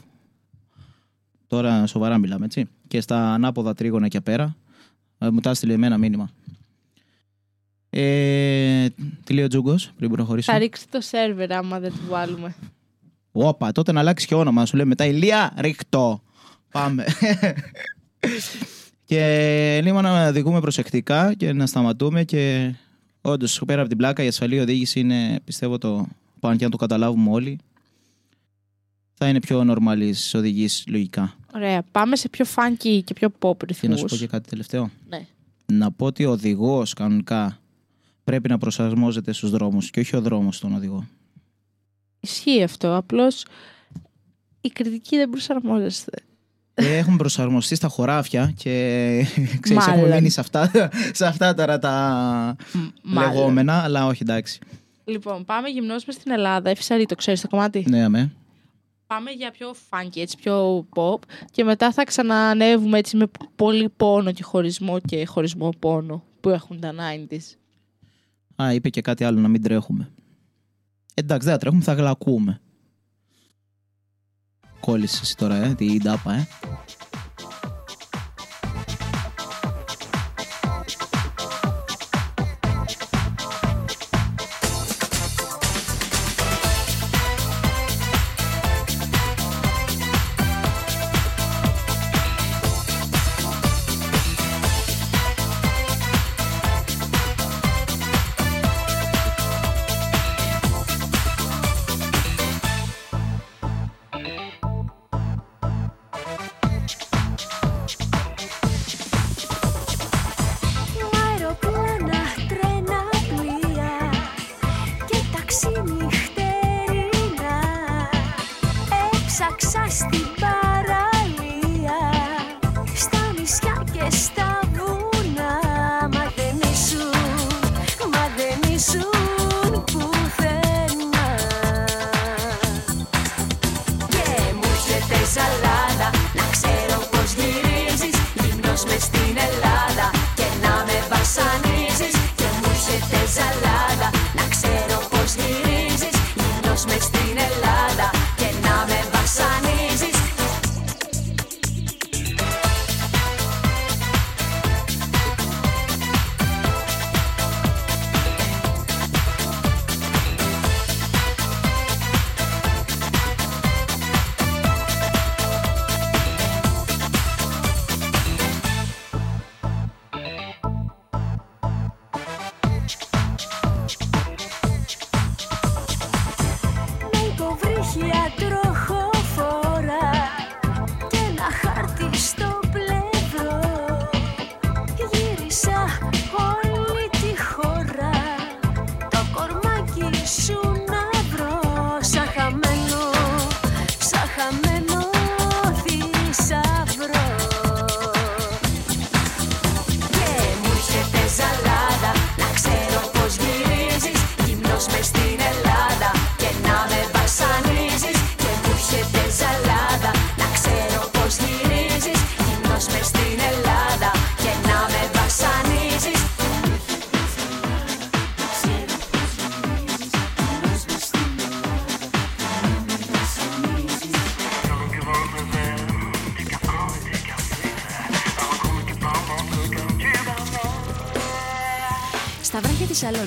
Τώρα σοβαρά μιλάμε, έτσι. Και στα ανάποδα τρίγωνα και απέρα. Ε, Μου τα έστειλε εμένα μήνυμα. Ε, τι λέει ο Τζούγκος πριν προχωρήσω. Θα ρίξει το σερβερ άμα δεν του βάλουμε. Όπα, τότε να αλλάξει και όνομα. Σου λέει μετά Ηλία Ρίχτο. Πάμε. και λίγο να οδηγούμε προσεκτικά και να σταματούμε και όντως πέρα από την πλάκα η ασφαλή οδήγηση είναι πιστεύω το πάνω και αν το καταλάβουμε όλοι θα είναι πιο νορμαλής οδηγής λογικά. Ωραία, πάμε σε πιο funky και πιο pop Και να σου ρυθμούς. πω και κάτι τελευταίο; Ναι. Να πω ότι ο οδηγός κανονικά πρέπει να προσαρμόζεται στους δρόμους και όχι ο δρόμος στον οδηγό. Ισχύει αυτό, απλώς η κριτική δεν προσαρμόζεστε. Ε, έχουμε προσαρμοστεί στα χωράφια και ξέρεις, Μάλλον. έχουμε μείνει σε αυτά, σε αυτά τώρα τα Μάλλον. λεγόμενα, αλλά όχι εντάξει. Λοιπόν, πάμε γυμνός μες στην Ελλάδα. Εφησαρή, το ξέρεις το κομμάτι; Ναι, αμέ. Πάμε για πιο funky, έτσι πιο pop και μετά θα ξανανεύουμε έτσι με πολύ πόνο και χωρισμό και χωρισμό πόνο που έχουν τα 90s. Α, είπε και κάτι άλλο να μην τρέχουμε. Εντάξει, δεν θα τρέχουμε, θα γλακούμε. Κόλλησες εσύ τώρα, ε, την τάπα, ε.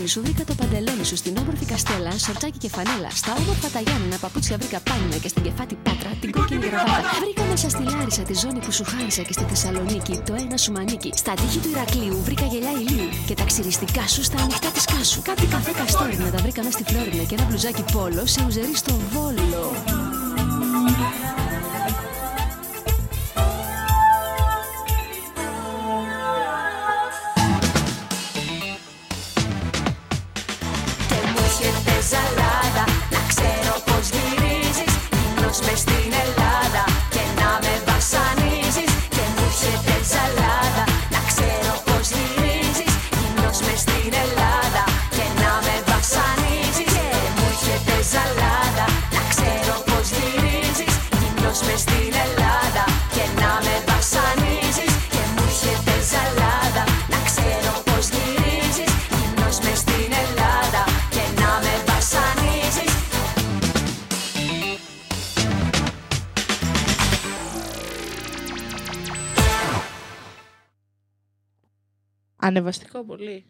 Βράχια τη σαλόνι σου βρήκα το παντελόνι σου στην όμορφη καστέλα, σορτσάκι και φανέλα. Στα όμορφα τα Γιάννενα παπούτσια βρήκα πάνινα και στην κεφάτη πάτρα την κόκκινη γραβάτα. Βρήκα μέσα στη Λάρισα τη ζώνη που σου χάρισα και στη Θεσσαλονίκη το ένα σου μανίκι. Στα τείχη του Ηρακλείου βρήκα γελιά ηλίου και τα ξυριστικά σου στα ανοιχτά της κάσου. Κάτι καφέ καστόρινα τα βρήκα μέσα στη Φλόρινα και ένα μπλουζάκι πόλο σε ουζερί στο βόλο. Ανεβαστικό πολύ.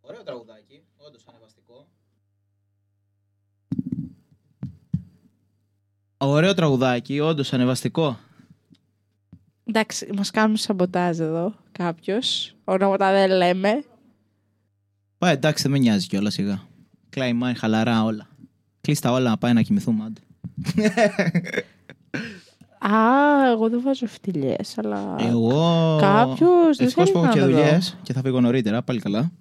Ωραίο τραγουδάκι, όντως ανεβαστικό. Ωραίο τραγουδάκι, όντως ανεβαστικό. Εντάξει, μας κάνουν σαμποτάζ εδώ κάποιος. Ονόματα δεν λέμε. Πάει εντάξει, δεν με νοιάζει κιόλας σιγά. Κλάιμαν, χαλαρά όλα. Κλείστα όλα να πάει να κοιμηθούμε άντε. Α, εγώ δεν βάζω φτυλιές, αλλά... Εγώ. Κάποιος δεν Ευτυχώς θέλει που έχω να και το δω. δουλειές και θα φύγω νωρίτερα, πάλι καλά.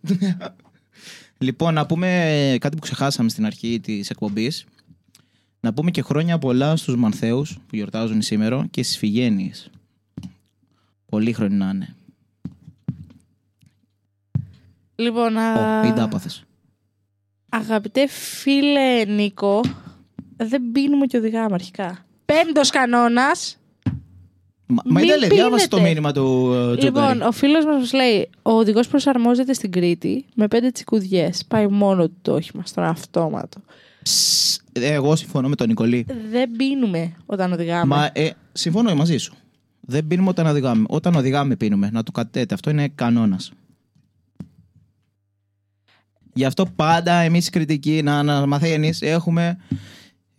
λοιπόν, να πούμε κάτι που ξεχάσαμε στην αρχή της εκπομπής. Να πούμε και χρόνια πολλά στους Μανθέους που γιορτάζουν σήμερα και στις Φιγένειες. Πολύ χρόνια να είναι. Λοιπόν, α... Ω, μην τα πάθες. αγαπητέ φίλε Νίκο, δεν πίνουμε και οδηγάμε αρχικά. Πέμπτος κανόνας. Μα, μα Μην ήταν διάβασε το πίνετε. μήνυμα του ε, Τζοκάρη. Λοιπόν, ο φίλος μας μας λέει, ο οδηγός προσαρμόζεται στην Κρήτη με πέντε τσικουδιές. Πάει μόνο του το όχημα, στον αυτόματο. Σσ, ε, Εγώ συμφωνώ με τον Νικολή. Δεν πίνουμε όταν οδηγάμε. Μα ε, συμφωνώ μαζί σου. Δεν πίνουμε όταν οδηγάμε. Όταν οδηγάμε πίνουμε. Να το κατέτε. Αυτό είναι κανόνας. Γι' αυτό πάντα εμείς οι κριτικοί να, να μαθαίνεις έχουμε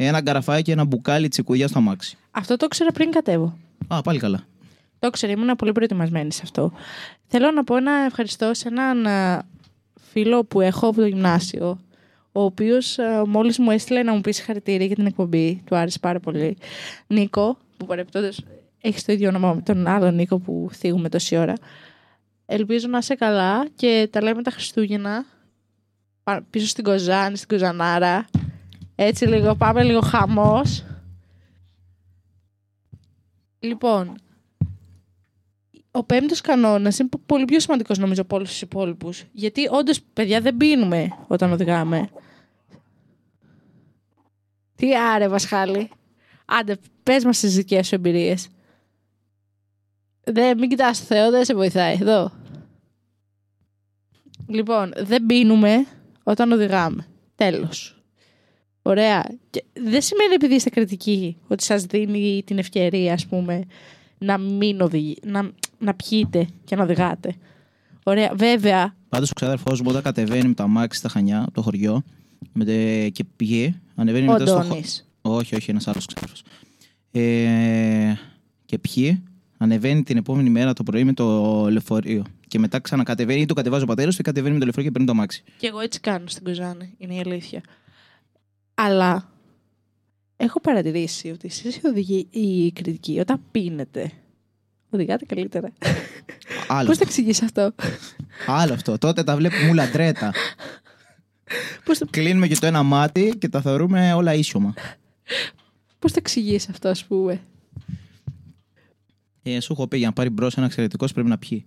ένα καραφάκι και ένα μπουκάλι τσικουδιά στο αμάξι. Αυτό το ήξερα πριν κατέβω. Α, πάλι καλά. Το ήξερα, ήμουν πολύ προετοιμασμένη σε αυτό. Θέλω να πω ένα ευχαριστώ σε έναν α, φίλο που έχω από το γυμνάσιο, ο οποίος μόλις μου έστειλε να μου πει συγχαρητήρια για την εκπομπή. Του άρεσε πάρα πολύ. Νίκο, που παρεπτόντω έχεις το ίδιο όνομα με τον άλλο Νίκο που θίγουμε τόση ώρα. Ελπίζω να είσαι καλά και τα λέμε τα Χριστούγεννα. πα- Πίσω στην Κοζάνη, στην Κοζανάρα. Έτσι λίγο, πάμε λίγο χαμός. Λοιπόν, ο πέμπτος κανόνας είναι πο- πολύ πιο σημαντικός νομίζω από όλους τους υπόλοιπους. Γιατί όντως, παιδιά, δεν πίνουμε όταν οδηγάμε. Τι άρε, Βασχάλη. Άντε, πες μας τις δικές σου εμπειρίες. Δεν, μην κοιτάς το Θεό, δεν σε βοηθάει. Εδώ. Λοιπόν, δεν πίνουμε όταν οδηγάμε. Τέλος. Ωραία. Και δεν σημαίνει επειδή είστε κριτικοί ότι σας δίνει την ευκαιρία, ας πούμε, να μην οδηγεί, να, να πιείτε και να οδηγάτε. Ωραία. Βέβαια, Πάντως ο ξάδερφός μου όταν κατεβαίνει με το αμάξι στα Χανιά, από το χωριό, με τε- και πηγεί, ανεβαίνει ο μετά στο χωριό. Αντώνης. Όχι, όχι, ένας άλλος ξάδερφος. Ε, και ποιοι ανεβαίνει την επόμενη μέρα το πρωί με το λεωφορείο. Και μετά ξανακατεβαίνει ή το κατεβάζει ο πατέρας του ή κατεβαίνει με το λεωφορείο και παίρνει το αμάξι. Και εγώ έτσι κάνω στην Κοζάνη, είναι η αλήθεια. Αλλά έχω παρατηρήσει ότι εσείς οι οδηγοί, οι κριτικοί, όταν πίνετε, οδηγάτε καλύτερα. Άλλο, Πώς αυτό. το εξηγείς αυτό; άλλο αυτό. Τότε τα βλέπει μου λαντρέτα. Πώς το, Κλείνουμε και το ένα μάτι και τα θεωρούμε όλα ίσιωμα. πώς το εξηγείς αυτό, ας πούμε; Ε, σου έχω πει για να πάρει μπρος ένα εξαιρετικός πρέπει να πιει.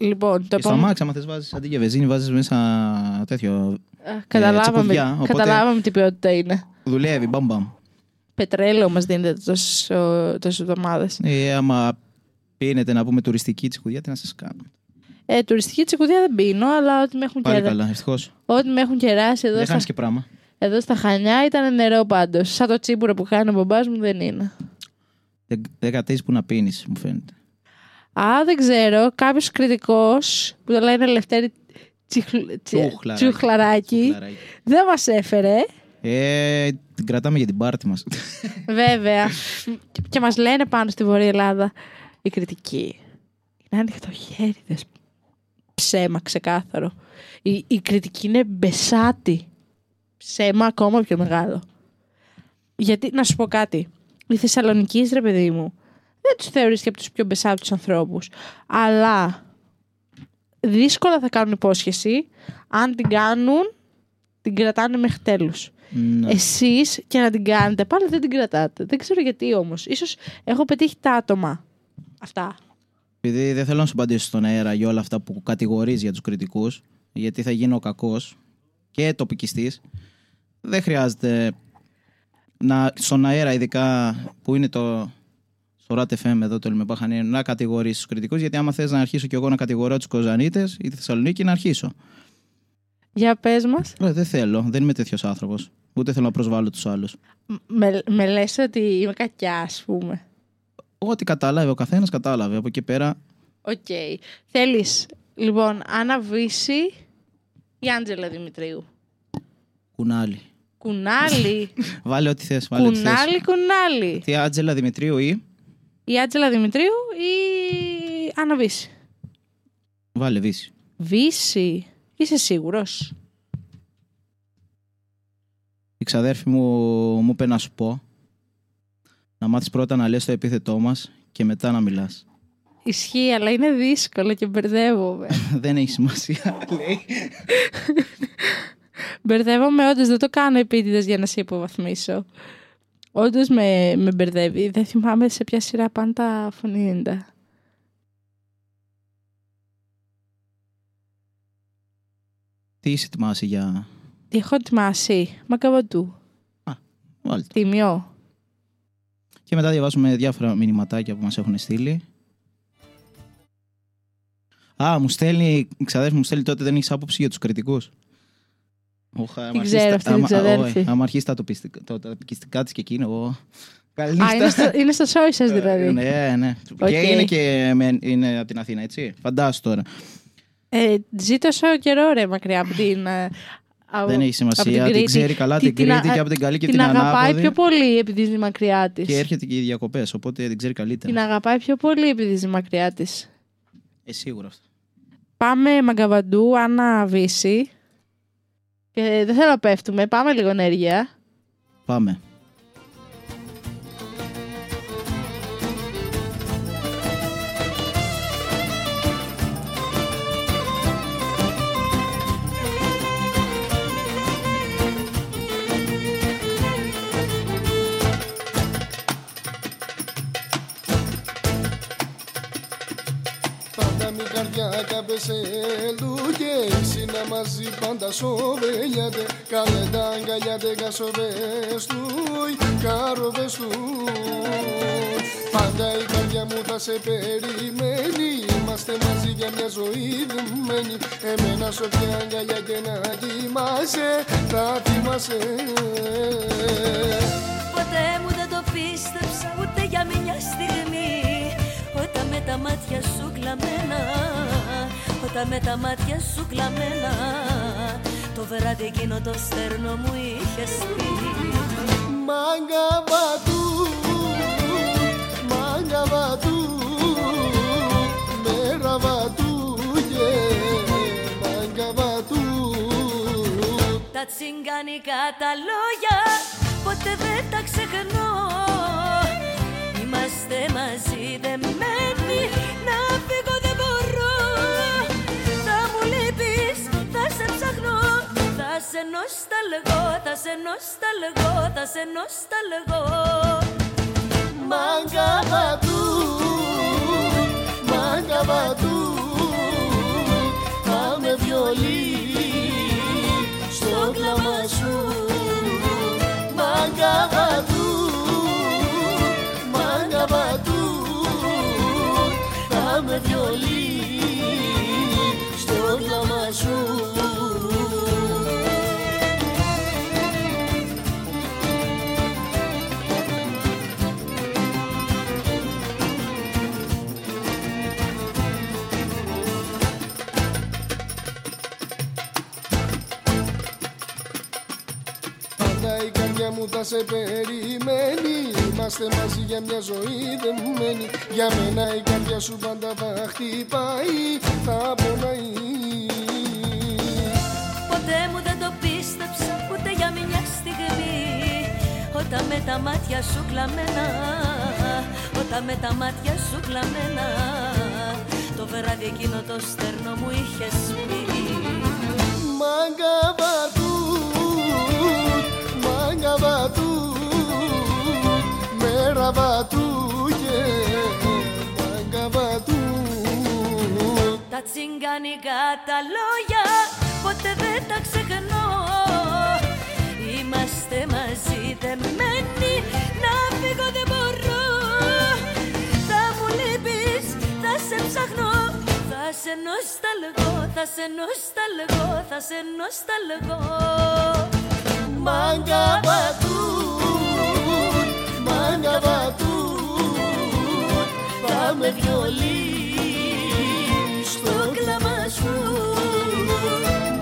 Λοιπόν, το Και στο επόμενο... αμάξι, άμα θες βάζεις αντί για βεζίνη, βάζεις μέσα τέτοιο. Α, Καταλάβαμε, τσεκουδιά, οπότε- καταλάβαμε τι ποιότητα είναι. Δουλεύει, μπαμ μπαμ. Πετρέλαιο μας δίνετε τόσες, ο- τόσες εβδομάδες. Ε, άμα πίνετε να πούμε τουριστική τσικουδιά, τι να σας κάνω. Ε, τουριστική τσικουδιά δεν πίνω, αλλά ό,τι με έχουν, Πάλι κερα... καλά, ευτυχώς. ό,τι με έχουν κεράσει εδώ Δεν στα... χάνεις και πράγμα. εδώ στα Χανιά ήταν νερό πάντως. Σαν το τσίπουρο που κάνει ο μπαμπάς μου δεν είναι. Δεν, δεν κατέχει που να πίνεις, μου φαίνεται. Α, δεν ξέρω. Κάποιος κριτικός που το λένε Λευτέρη Τσιχλ... τσι- Τσουχλαράκι. Τσουχλαράκι Κλαράκι. δεν μας έφερε. Ε, την κρατάμε για την πάρτι μας. Βέβαια. και μας λένε πάνω στη Βόρεια Ελλάδα οι κριτικοί. Είναι ανοιχτοχέριδε. Ψέμα ξεκάθαρο. Η, η κριτική είναι μπεσάτη. Ψέμα ακόμα πιο μεγάλο. Γιατί, να σου πω κάτι. Οι Θεσσαλονικοί, ρε παιδί μου, δεν τους θεωρείς και από τους πιο μπεσάτους ανθρώπους. Αλλά δύσκολα θα κάνουν υπόσχεση. Αν την κάνουν, την κρατάνε μέχρι τέλους. ναι. Εσείς και να την κάνετε, πάλι δεν την κρατάτε. Δεν ξέρω γιατί όμως. Ίσως έχω πετύχει τα άτομα. Αυτά. Επειδή δεν θέλω να σου απαντήσω στον αέρα για όλα αυτά που κατηγορείς για τους κριτικούς, γιατί θα γίνω κακός και τοπικιστής. Δεν χρειάζεται να, στον αέρα, ειδικά που είναι το. Στο RAT FM εδώ το Λιμεπάχανη, να κατηγορήσεις τους κριτικούς, γιατί άμα θες να αρχίσω κι εγώ να κατηγορώ τους Κοζανίτες ή τη Θεσσαλονίκη, να αρχίσω. Για πες μας. Ε, δεν θέλω, δεν είμαι τέτοιος άνθρωπος. Ούτε θέλω να προσβάλλω τους άλλους. Με, με λες ότι είμαι κακιά, ας πούμε. Ό,τι κατάλαβε ο καθένας, κατάλαβε. Από εκεί πέρα, Οκ. Θέλεις, λοιπόν, Άννα Βύση ή Άντζελα Δημητρίου; κουνάλι. Κουνάλι. Βάλε ό,τι θες. Βάλε ό,τι θες. κουνάλι, κουνάλι. Τι Άτζελα Δημητρίου ή. Η Άντζελα Δημητρίου ή Άννα Βύση; Βάλε Βύση. Βύση. Είσαι σίγουρος; Η ξαδέρφη μου μου είπε να σου πω να μάθεις πρώτα να λες το επίθετό μας και μετά να μιλάς. Ισχύει, αλλά είναι δύσκολο και μπερδεύομαι. Δεν έχει σημασία, λέει. Μπερδεύομαι όντως, δεν το κάνω επίτηδες για να σε υποβαθμίσω. Όντως με, με μπερδεύει. Δεν θυμάμαι σε ποια σειρά πάνε τα φωνήντα. Τι είσαι ετοιμάσει για... Τι έχω ετοιμάσει. Μακαβατού. Βάλτε. το. Τιμιό. Και μετά διαβάζουμε διάφορα μηνυματάκια που μας έχουν στείλει. Α, μου στέλνει, η ξαδέρφη μου στέλνει τότε δεν έχεις άποψη για τους κριτικούς; Όχα, άμα αρχίσει ξέρω τα- αυτή την άμα- ξαδέρφη. όχι, Άμα αρχίσει τα τοπιστικά, το, τα τοπιστικά της και εκείνο, εγώ... Α, Καληνύχτα. είναι στο, είναι στο σόι σας δηλαδή. Ναι, ναι. Οκ. Και είναι και με- είναι από την Αθήνα, έτσι. Φαντάσου τώρα. Ε, ζει τόσο καιρό ρε μακριά από την... ε, από- Δεν έχει από σημασία. Την, Κρήτη. ξέρει καλά την, Τι- Κρήτη α- και από την καλή και την την, αγαπάει ανάποδη. πιο πολύ επειδή ζει μακριά της. Και έρχεται και οι διακοπές, οπότε την ξέρει καλύτερα. Την αγαπάει πιο πολύ επειδή ζει μακριά της. Ε, σίγουρα αυτό. Πάμε Μαγκαβαντού, Άννα Βύση. Και δεν θέλω να πέφτουμε. Πάμε λίγο ενέργεια. Πάμε. Σύνα μαζί πάντα σοβέλιατε Καλέντα αγκαλιάτε κασοβές του Κάροβες του Πάντα η καρδιά μου θα σε περιμένει. Είμαστε μαζί για μια ζωή δεμένη. Εμένα σου πια αγκαλιά και να κοιμάσαι Θα θυμάσαι Ποτέ μου δεν το πίστεψα ούτε για μια στιγμή. Όταν με τα μάτια σου κλαμμένα Όταν με τα μάτια σου κλαμμένα. Το βράδυ εκείνο το στέρνο μου είχες πει Μάγκα βατού, μάγκα βατού, μέρα βατού, yeah, μάγκα βατού. Τα τσιγκάνικα τα λόγια ποτέ δεν τα ξεχνώ. Είμαστε μαζί δεμένοι να φύγω σε νοσταλγώ, θα σε νοσταλγώ, θα σε νοσταλγώ Μάγκα βατού, μάγκα βατού, θα με βιολί στο κλάμα σου. Μάγκα βατού, μάγκα βατού, θα με βιολί στο κλάμα σου. Καρδιά μου θα σε περιμένει. Είμαστε μαζί για μια ζωή δεμένη Για μένα η καρδιά σου πάντα θα χτυπάει. Θα πονάει. Ποτέ μου δεν το πίστεψα ούτε για μια στιγμή. Όταν με τα μάτια σου κλαμμένα Όταν με τα μάτια σου κλαμμένα Το βράδυ εκείνο το στέρνο μου είχες πει Μάγκα βατούτ, μάγκα βατούτ Μέρα βατούγε, μάγκα βατούτ Τα τσιγκάνικα τα λόγια ποτέ δεν τα ξεχνώ. Είμαστε μαζί δεμένοι να φύγω δεν μπορώ. Θα μου λείπεις, θα σε ψαχνώ Θα σε νοσταλγώ, θα σε νοσταλγώ, θα σε νοσταλγώ Μάγκα βατούτ, μάγκα βατούτ Θα με βιολί στο κλάμα σου.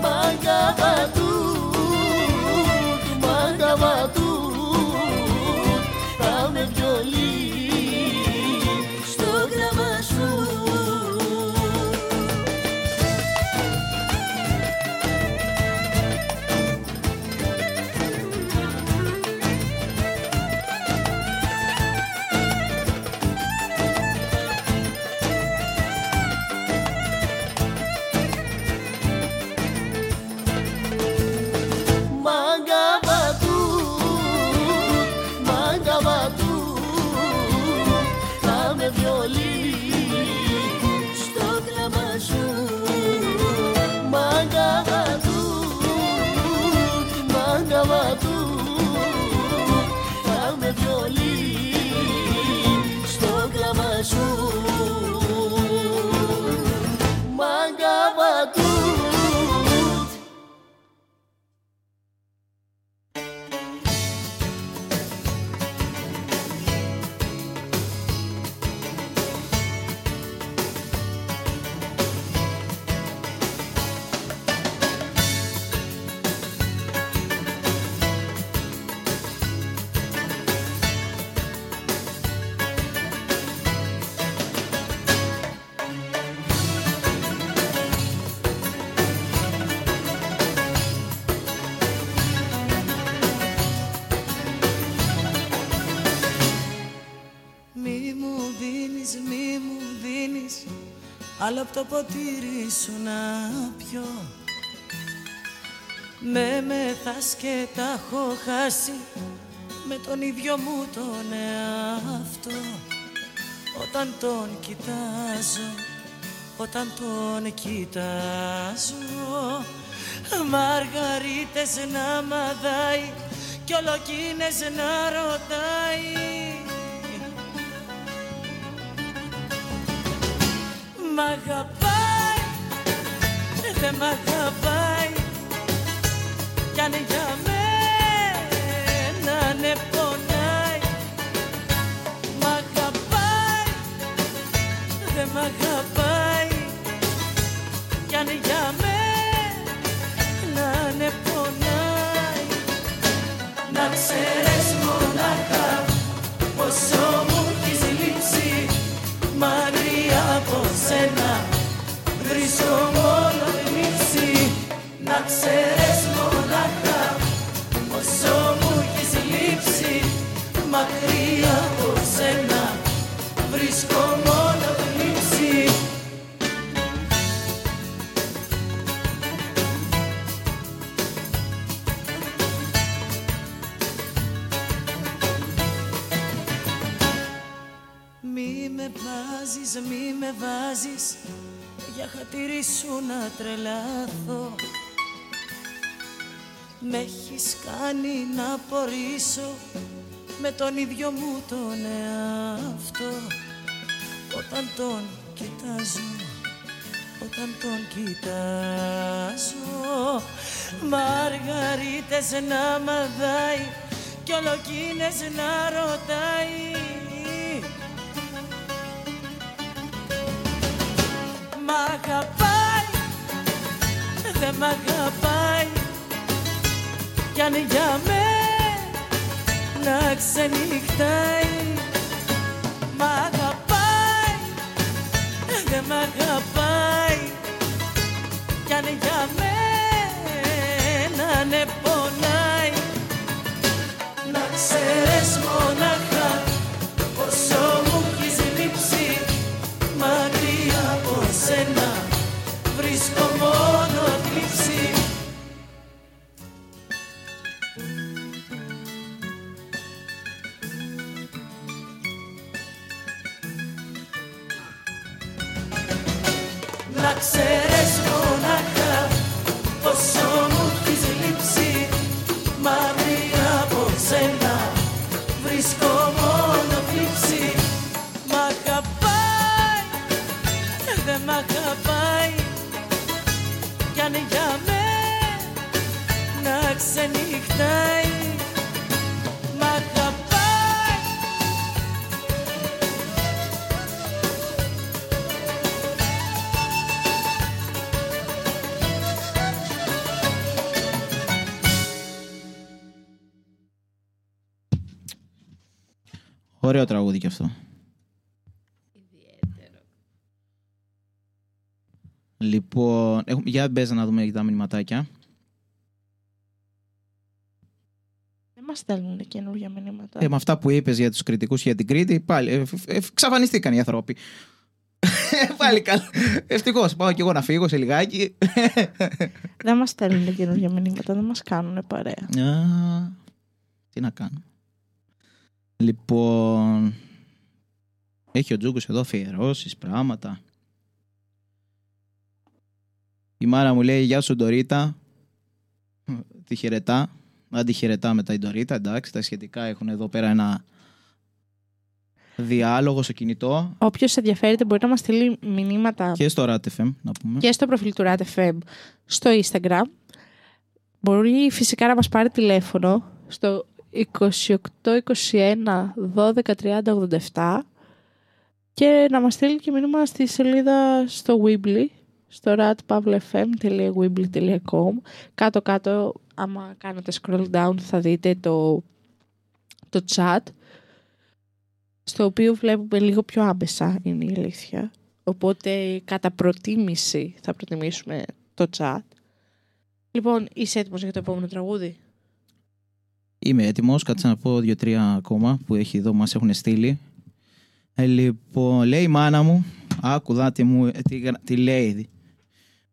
Μάγκα βατούτ, μάγκα βατούτ το ποτήρι σου να πιω. Με μεθάς και τα έχω χάσει. Με τον ίδιο μου τον εαυτό. Όταν τον κοιτάζω όταν τον κοιτάζω Μαργαρίτες να μαδάει κι ολοκίνες να ρωτάει Μ' αγαπάει, δεν μ' αγαπάει. Κι αν για μένα ναι πονάει. Μ' αγαπάει, δεν μ' αγαπάει. Κι αν για μένα ναι πονάει. Να ξέρεις μονάχα πόσο βρίσκω μόνο θλίψη να ξέρεις μονάχα πόσο μου έχεις λείψει. Μακριά από σένα βρίσκω μόνο θλίψη Μη με βάζεις, μη με βάζεις Για χατήρι σου να τρελαθώ. Με έχεις κάνει να απορρίσω Με τον ίδιο μου τον εαυτό. Όταν τον κοιτάζω Όταν τον κοιτάζω Μαργαρίτες να μαδάει Κι ολοκίνες να ρωτάει αγαπάει, δεν μ' αγαπάει. Κι αν για μένα ξενυχτάει. Μ' αγαπάει, δεν μ' αγαπάει. Κι αν για μένα Ωραίο τραγούδι κι αυτό. Λοιπόν, έχουμε, για μπες να δούμε τα μηνυματάκια. Δεν μας στέλνουν καινούργια μηνύματα. Ε, με αυτά που είπες για τους κριτικούς και για την Κρήτη, πάλι ε, ε, ε, εξαφανιστήκαν οι άνθρωποι. Ε, πάλι καλά. Ευτυχώς, πάω κι εγώ να φύγω σε λιγάκι. Δεν μας στέλνουν καινούργια μηνύματα, δεν μας κάνουν παρέα. Α, τι να κάνω. Λοιπόν, έχει ο Τζούγκος εδώ αφιερώσεις, πράγματα. Η μάρα μου λέει «Γεια σου Ντορίτα». Τη χαιρετά. Αν τη χαιρετά μετά η Ντορίτα, εντάξει. Τα σχετικά έχουν εδώ πέρα ένα διάλογο στο κινητό Όποιος ενδιαφέρεται μπορεί να μας στείλει μηνύματα και στο RATFM, να πούμε. και στο προφίλ του RATFM στο Instagram. Μπορεί φυσικά να μας πάρει τηλέφωνο στο 28 21 12 30 87 και να μας στείλει και μήνυμα στη σελίδα στο Weebly στο ratpavlefm.weebly.com κάτω κάτω άμα κάνετε scroll down θα δείτε το, το chat στο οποίο βλέπουμε λίγο πιο άμεσα είναι η αλήθεια. Οπότε κατά προτίμηση θα προτιμήσουμε το chat. Λοιπόν είσαι έτοιμος για το επόμενο τραγούδι; Είμαι έτοιμος, κάτσε να πω δύο-τρία ακόμα που έχει εδώ, μας έχουν στείλει. Ε, λοιπόν, λέει η μάνα μου, άκου δάτη μου, ε, τι, γρα- τι λέει.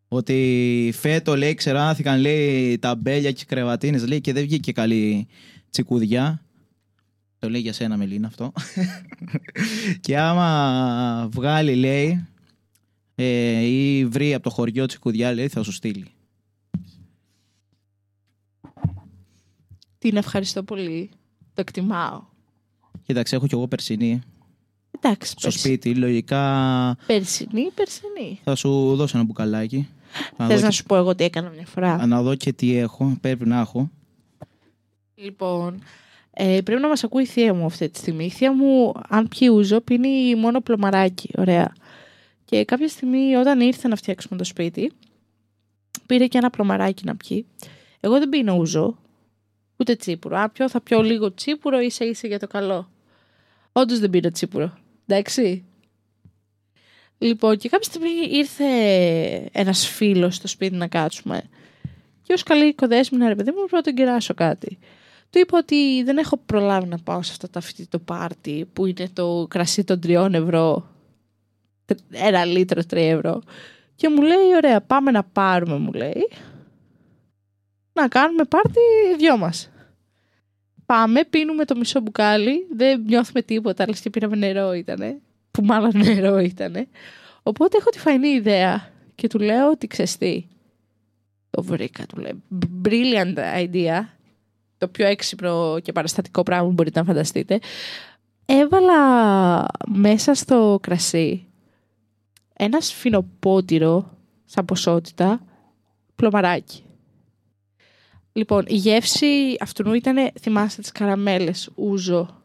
Ότι φέτο λέει ξεράθηκαν λέει τα μπέλια και οι κρεβατίνες λέει και δεν βγήκε καλή τσικουδιά. Το λέει για σένα Μελίνα αυτό. και άμα βγάλει λέει ε, ή βρει από το χωριό της Κουδιά, λέει, θα σου στείλει. Την ευχαριστώ πολύ. Το εκτιμάω. Κοίταξε, έχω κι εγώ περσινή Εντάξει, στο περσι- σπίτι. Λογικά Περσινή, περσινή. θα σου δώσω ένα μπουκαλάκι. Να Θες δω, να και, σου πω εγώ τι έκανα μια φορά; να δω και τι έχω. Πρέπει να έχω. Λοιπόν, ε, πρέπει να μας ακούει η θεία μου αυτή τη στιγμή. Η θεία μου, αν πιει ούζο, πίνει μόνο πλωμαράκι. Ωραία. Και κάποια στιγμή όταν ήρθε να φτιάξουμε το σπίτι, πήρε και ένα πλωμαράκι να πιει. Εγώ δεν πίνω ούζο, ούτε τσίπουρο. Αν πιω θα πιω λίγο τσίπουρο ίσα ίσα για το καλό. Όντως δεν πίνω τσίπουρο. Εντάξει. Λοιπόν, και κάποια στιγμή ήρθε ένας φίλος στο σπίτι να κάτσουμε. Και ως καλή οικοδέσμηνα, ρε παιδί μου, πρέπει να τον κεράσω κάτι. Του είπα ότι δεν έχω προλάβει να πάω σε αυτά τα φοιτητό πάρτι που είναι το κρασί των τριών ευρώ. Τε- Ένα λίτρο τρία ευρώ. Και μου λέει, ωραία, πάμε να πάρουμε, μου λέει. Να κάνουμε πάρτι δυο μας. Πάμε, πίνουμε το μισό μπουκάλι, δεν νιώθουμε τίποτα, αλλά και πήραμε νερό ήτανε, που μάλλον νερό ήτανε. Οπότε έχω τη φαϊνή ιδέα και του λέω ότι ξέρεις τι, το βρήκα, του λέει. Brilliant idea. Το πιο έξυπνο και παραστατικό πράγμα που μπορείτε να φανταστείτε. Έβαλα μέσα στο κρασί ένα σφινοπότηρο σαν ποσότητα πλωμαράκι. Λοιπόν, η γεύση αυτού ήταν, θυμάστε τις καραμέλες ούζο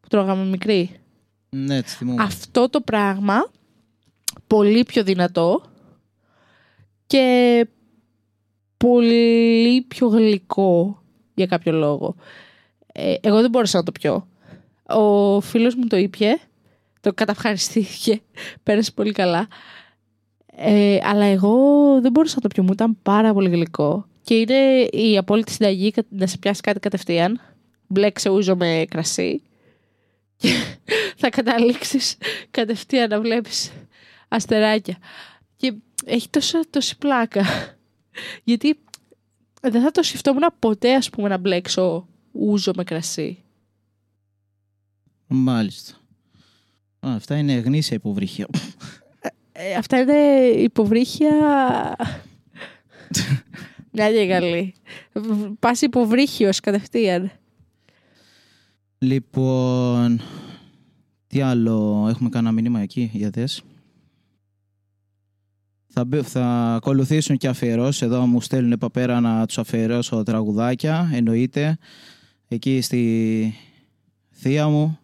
που τρώγαμε μικρή. Ναι, τη θυμούμαι. Αυτό το πράγμα πολύ πιο δυνατό και πολύ πιο γλυκό για κάποιο λόγο. Ε, εγώ δεν μπόρεσα να το πιω. Ο φίλος μου το ήπιε, το καταυχαριστήθηκε, πέρασε πολύ καλά. Ε, αλλά εγώ δεν μπορούσα να το πιω, μου ήταν πάρα πολύ γλυκό. Και είναι η απόλυτη συνταγή κα- να σε πιάσει κάτι κατευθείαν. Μπλέξε ούζο με κρασί. Και θα καταλήξεις κατευθείαν να βλέπεις αστεράκια. Και έχει τόσο, τόση πλάκα. Γιατί δεν θα το σκεφτόμουν ποτέ, ας πούμε, να μπλέξω ούζο με κρασί. Μάλιστα. Α, αυτά είναι γνήσια υποβρύχια. Ε, αυτά είναι υποβρύχια... Μια και καλή. Πας υποβρύχιος κατευθείαν. Λοιπόν, τι άλλο έχουμε κανένα μήνυμα εκεί για δες. Θα, μπε- θα ακολουθήσουν και αφιερώσεις. Εδώ μου στέλνουν επ' πέρα να τους αφιερώσω τραγουδάκια. Εννοείται. Εκεί στη θεία μου,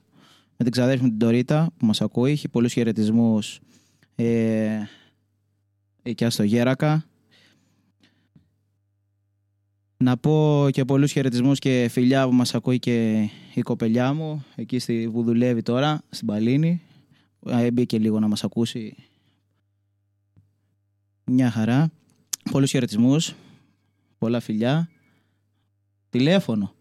με την ξαδέρφη μου την Τωρίτα που μας ακούει. Έχει πολλούς χαιρετισμούς ε, εκεί στο Γέρακα. Να πω και πολλούς χαιρετισμούς και φιλιά που μας ακούει και η κοπελιά μου, εκεί στη, που δουλεύει τώρα, στην Παλίνη. Ε, Μπήκε λίγο να μας ακούσει. Μια χαρά. Πολλούς χαιρετισμούς. Πολλά φιλιά. Τηλέφωνο.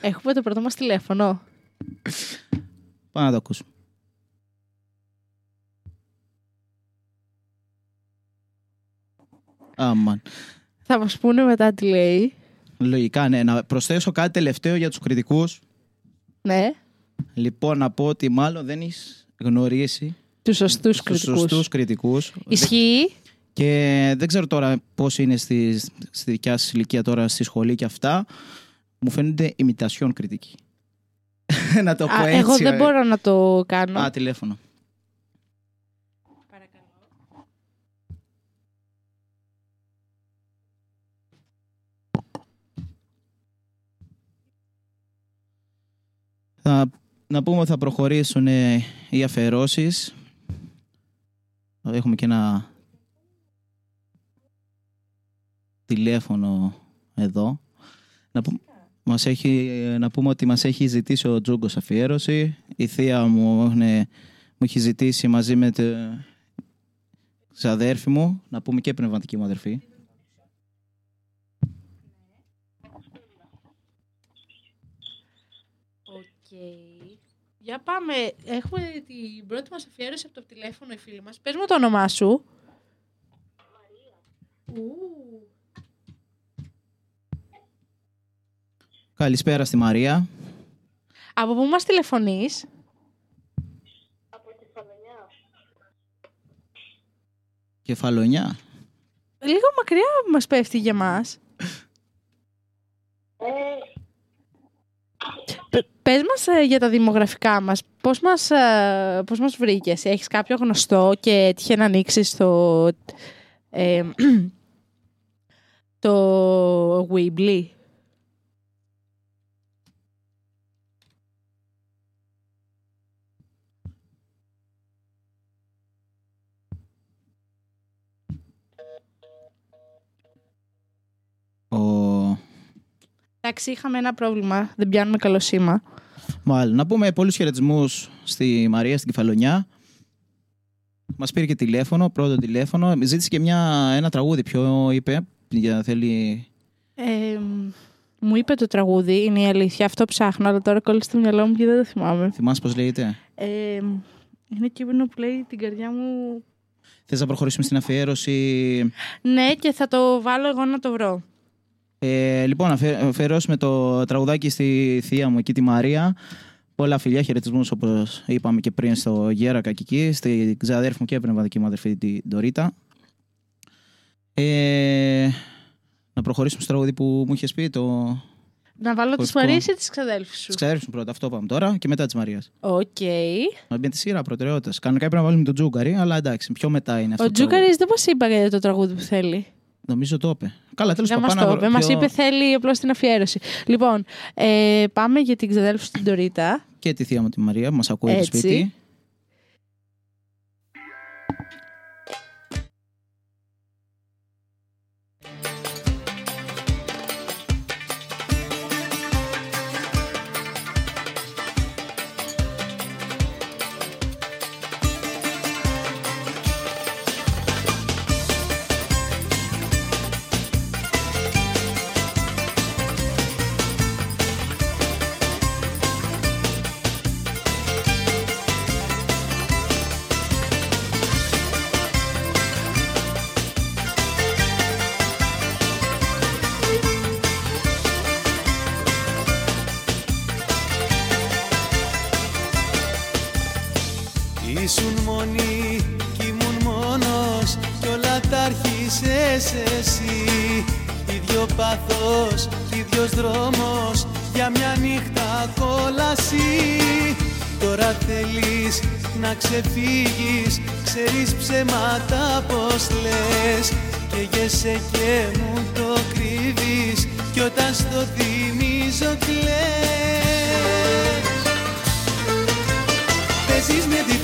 Έχουμε το πρώτο μας τηλέφωνο. Πάμε να το ακούσουμε. Αμάν. Θα μας πούνε μετά τι λέει. Λογικά, ναι. Να προσθέσω κάτι τελευταίο για τους κριτικούς. Ναι, Λοιπόν, να πω ότι μάλλον δεν έχεις γνωρίσει τους σωστούς τους κριτικούς. σωστούς κριτικούς. Ισχύει. Και δεν ξέρω τώρα πώς είναι στη, στη δικιά σας ηλικία τώρα στη σχολή και αυτά. Μου φαίνονται ημιτασιόν κριτική. να το πω Α, έτσι. εγώ δεν ε. μπορώ να το κάνω. Α, τηλέφωνο. Θα, να πούμε ότι θα προχωρήσουν ε, οι αφαιρώσεις. Έχουμε και ένα τηλέφωνο εδώ. Να, που- μας έχει, ε, να πούμε ότι μας έχει ζητήσει ο Τζούγκος αφιέρωση. Η θεία μου, είναι, μου έχει ζητήσει μαζί με την ξαδέρφη μου, να πούμε και πνευματική μου αδερφή. Οκ. Για πάμε. Έχουμε την πρώτη μας αφιέρωση από το τηλέφωνο, η φίλη μας. Πες μου το όνομά σου. Ου. Καλησπέρα στη Μαρία. Από πού μας τηλεφωνείς; Κεφαλονιά. Λίγο μακριά μας πέφτει για μας. Πε- Πες μας ε, για τα δημογραφικά μας. Πώς μας, ε, πώς μας βρήκες; Έχεις κάποιο γνωστό και έτυχε να ανοίξεις το... ε, το Weebly; Εντάξει, είχαμε ένα πρόβλημα. Δεν πιάνουμε καλό σήμα. Μάλλον. Να πούμε πολλούς χαιρετισμούς στη Μαρία στην Κεφαλονιά. Μας πήρε και τηλέφωνο, πρώτο τηλέφωνο. Ζήτησε και μια, ένα τραγούδι. Ποιο είπε, για θέλει... Ε, μου είπε το τραγούδι, είναι η αλήθεια. Αυτό ψάχνω, αλλά τώρα κόλλησε στο μυαλό μου και δεν το θυμάμαι. Θυμάσαι πώς λέγεται; Ε, είναι κείμενο που λέει την καρδιά μου. Θες να προχωρήσουμε στην αφιέρωση. Ναι, και θα το βάλω εγώ να το βρω. Ε, λοιπόν, να αφιε- αφιερώσουμε το τραγουδάκι στη θεία μου εκεί τη Μαρία. Πολλά φιλιά, χαιρετισμούς όπως είπαμε και πριν στο Γέρα Κακική, στη ξαδέρφη μου και πνευματική μου αδερφή την Ντορίτα. Ε, να προχωρήσουμε στο τραγούδι που μου είχες πει, το. Να βάλω τη Κωδικό. Μαρία ή τη ξαδέλφη σου; Τη ξαδέρφη μου πρώτα, αυτό πάμε τώρα και μετά τη Μαρία. Οκ. Με τη σειρά προτεραιότητας. Κανονικά έπρεπε να βάλουμε τον Τζούκαρη, αλλά εντάξει, πιο μετά είναι αυτό. Ο το τραγούδι. Τζούκαρη δεν μας είπε για το τραγούδι που θέλει. Νομίζω το είπε. Καλά, τέλος Δεν πάντων. μας πάμε το να είπε. βρω Μας πιο- είπε θέλει απλώς την αφιέρωση. Λοιπόν, ε, πάμε για την ξαδέλφη σου την Τωρίτα. Και τη θεία μου τη Μαρία, που μας ακούει το Έτσι. σπίτι. Ξεφύγεις, ξέρεις ψέματα πως λες. Και γεσαι και μου το κρύβεις κι όταν στο θυμίζω κλαις. Παίζεις με τη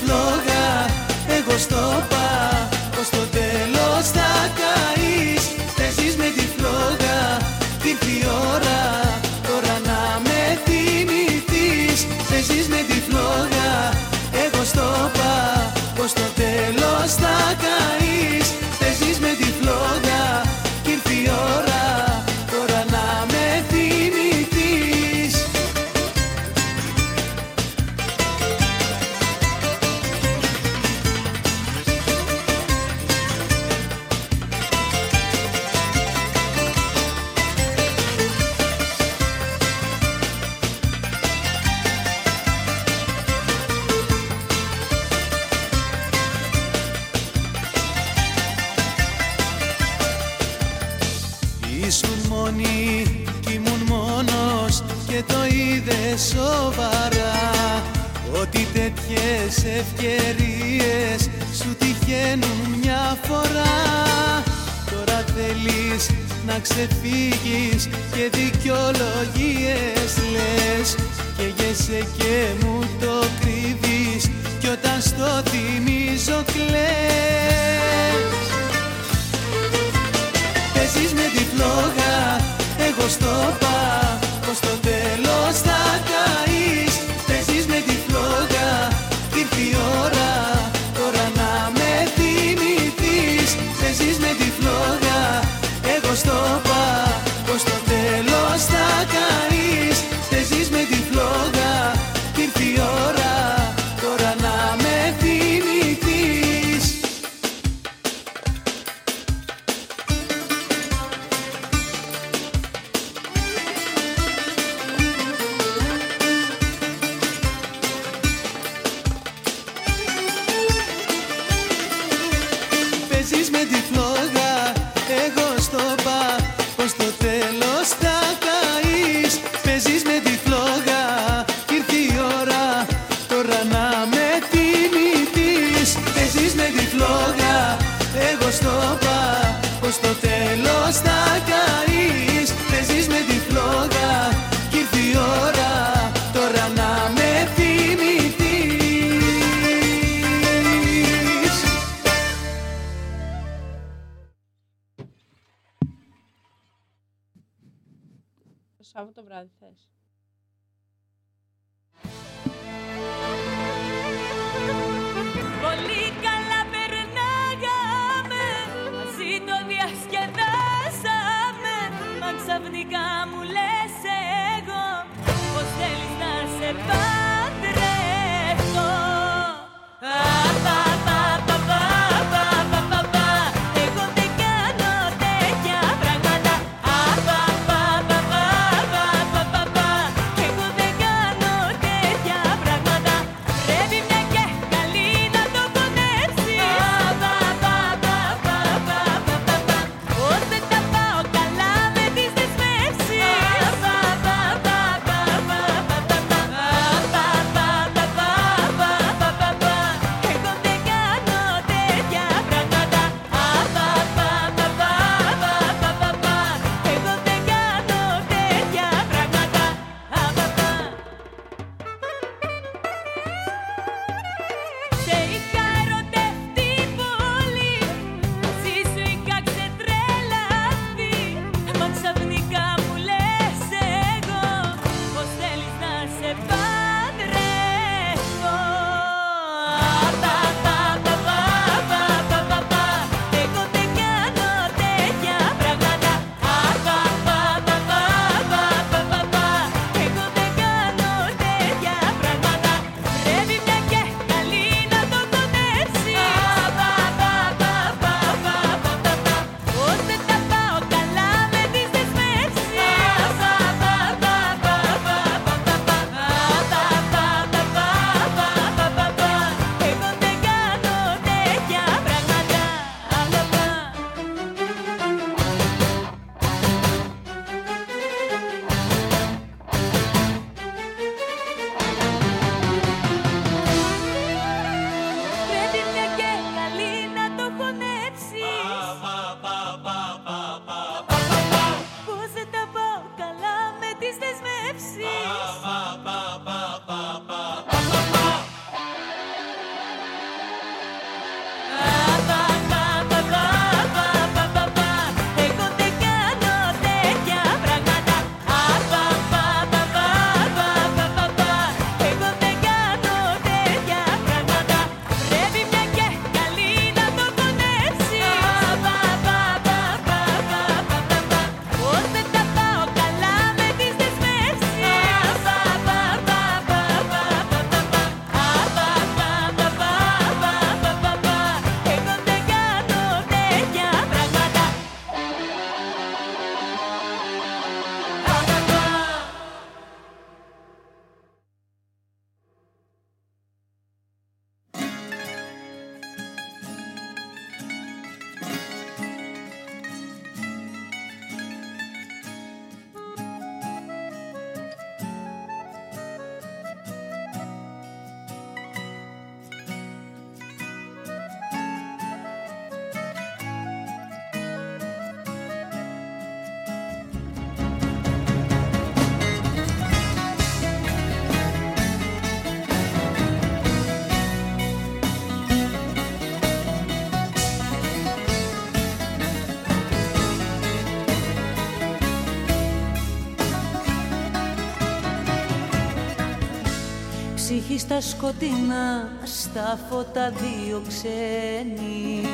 στα σκοτεινά στα φώτα δύο ξένοι.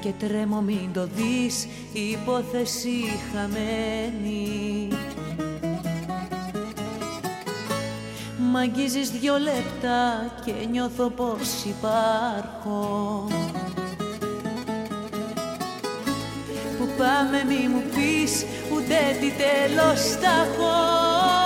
Και τρέμω μην το δεις υπόθεση χαμένη. Μ' αγγίζεις δυο λεπτά και νιώθω πως υπάρχω. Που πάμε μη μου πεις ούτε τι τέλος θα έχω.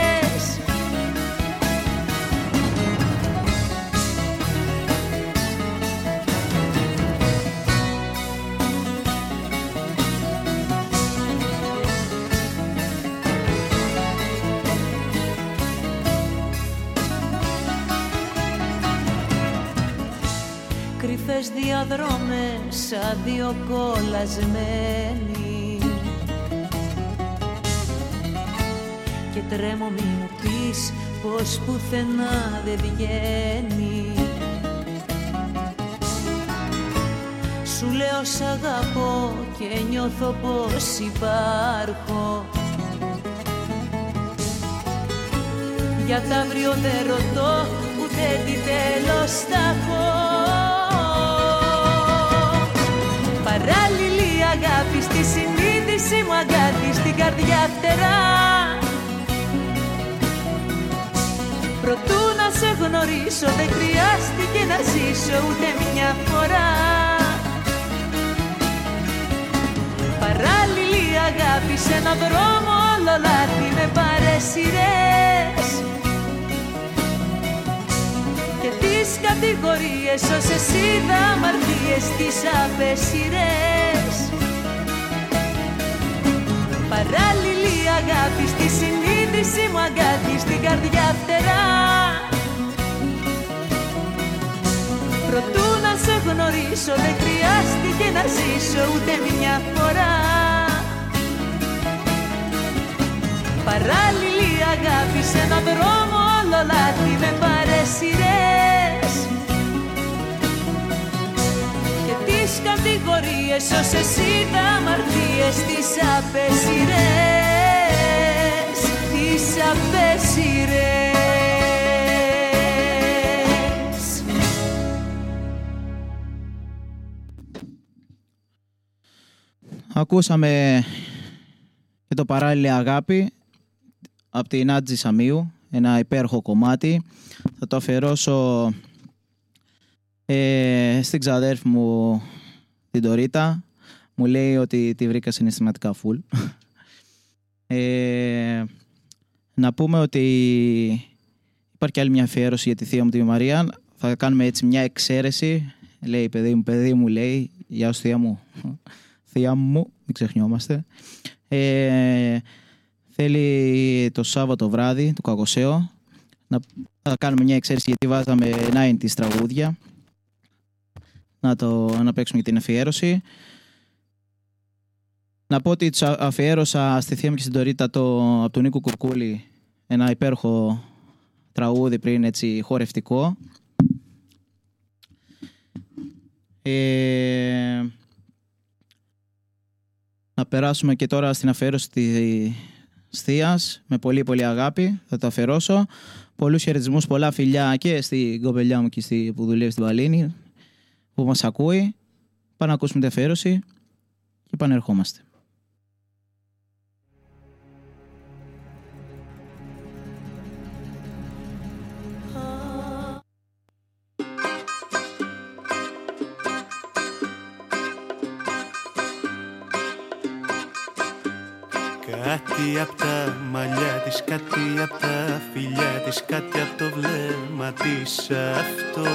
διαδρόμες σαν κολλασμένοι Και τρέμω μη μου πεις πως πουθενά δεν βγαίνει. Σου λέω σ' αγαπώ και νιώθω πως υπάρχω. Για τα αύριο δεν ρωτώ ούτε τι τέλος θα έχω καρδιά φτερά. Προτού να σε γνωρίσω δεν χρειάστηκε να ζήσω ούτε μια φορά. Παράλληλη αγάπη σε έναν δρόμο όλο λάθη με παρέσιρες Και τις κατηγορίες όσες είδα αμαρτίες τις απέσιρες Παράλληλη αγάπη στη συνείδηση μου αγκάτι στην καρδιά φτερά. Προτού να σε γνωρίσω δεν χρειάστηκε να ζήσω ούτε μια φορά. Παράλληλη αγάπη σε έναν δρόμο όλο λάθη με παρέσιρες κατηγορίες όσες είδα αμαρτίες τις απέσιρες Τις απέσιρες Ακούσαμε και το παράλληλη αγάπη από την Άτζη Σαμίου, ένα υπέροχο κομμάτι. Θα το αφιερώσω ε, στην ξαδέρφη μου την Τωρίτα. Μου λέει ότι τη βρήκα συναισθηματικά full. Ε, να πούμε ότι υπάρχει και άλλη μια αφιέρωση για τη θεία μου τη Μαρία. Θα κάνουμε έτσι μια εξαίρεση. Λέει παιδί μου, παιδί μου, λέει, γεια σου θεία μου. θεία μου, μην ξεχνιόμαστε. Ε, θέλει το Σάββατο βράδυ, το Κακοσέο, να θα κάνουμε μια εξαίρεση γιατί βάζαμε 90 τραγούδια. Να, το, να παίξουμε και την αφιέρωση. Να πω ότι τους α- αφιέρωσα στη θεία μου και στην Τωρίτα το, από τον Νίκο Κουρκούλη ένα υπέροχο τραγούδι πριν έτσι χορευτικό. Ε, να περάσουμε και τώρα στην αφιέρωση της θείας με πολύ πολύ αγάπη. Θα το αφιερώσω. Πολλούς χαιρετισμούς, πολλά φιλιά και στην κοπελιά μου και στη, που δουλεύει στην Παλίνη που μας ακούει. Πάμε να ακούσουμε την αφιέρωση και επανερχόμαστε. Κάτι απ' τα μαλλιά της, κάτι απ' τα φιλιά της Κάτι απ' το βλέμμα της αυτό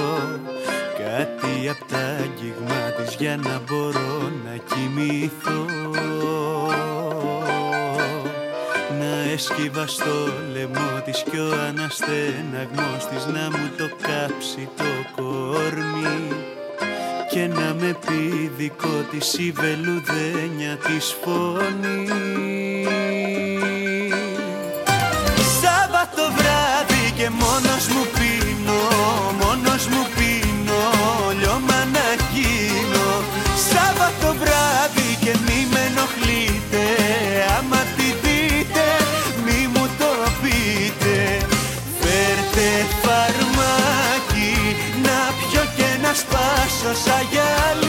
Κάτι απ' τα αγγίγμα της για να μπορώ να κοιμηθώ. Να έσκυβα στο λαιμό της κι ο αναστέναγμός της Να μου το κάψει το κορμί και να με πει δικό της η βελουδένια της φωνή. Σάββατο βράδυ και μόνος μου ίσως αγέλη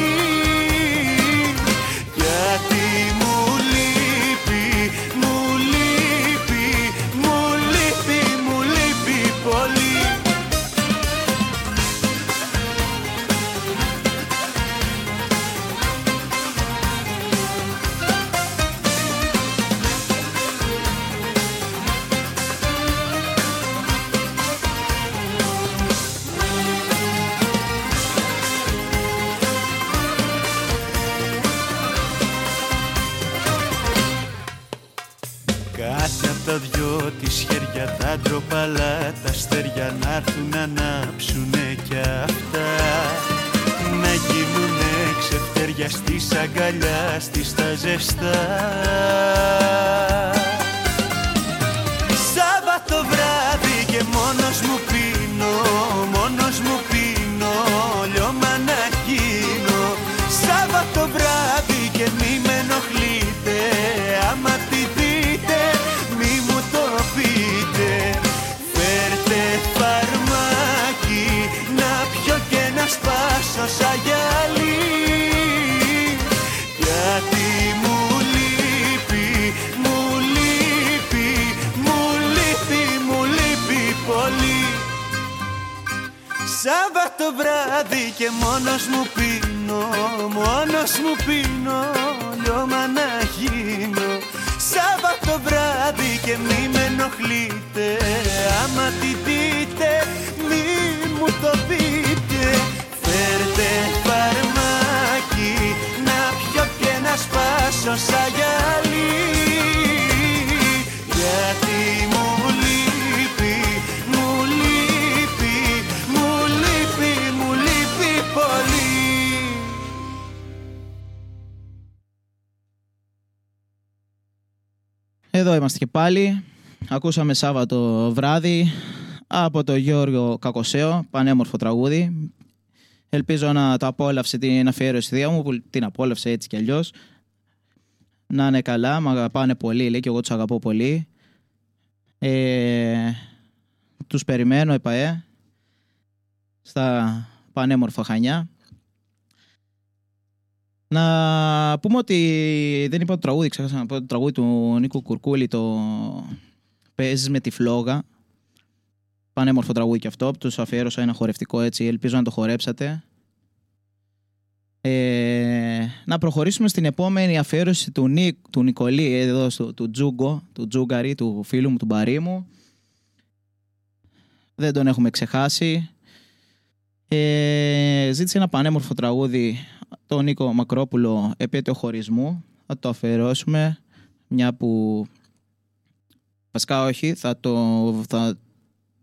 Ακούσαμε Σάββατο βράδυ από τον Γιώργο Κακοσέο, πανέμορφο τραγούδι. Ελπίζω να το απόλαυσε την αφιέρωση θεία μου, που την απόλαυσε έτσι κι αλλιώς. Να είναι καλά, με αγαπάνε πολύ, λέει και εγώ τους αγαπώ πολύ. Ε, τους περιμένω, ΕΠΑΕ, στα πανέμορφα Χανιά. Να πούμε ότι δεν είπα το τραγούδι, ξέχασα να πω το τραγούδι του Νίκου Κουρκούλη, το «Παίζεις με τη φλόγα». Πανέμορφο τραγούδι κι αυτό, τους αφιέρωσα ένα χορευτικό έτσι, ελπίζω να το χορέψατε. Ε, να προχωρήσουμε στην επόμενη αφιέρωση του, Νίκ, του Νικολή, εδώ στο, του Τζούγκο, του Τζούγκαρη, του φίλου μου, του Μπαρί μου. Δεν τον έχουμε ξεχάσει. Ε, ζήτησε ένα πανέμορφο τραγούδι τον Νίκο Μακρόπουλο επέτειο χωρισμού. Θα το αφιερώσουμε, μια που βασικά όχι, θα, το, θα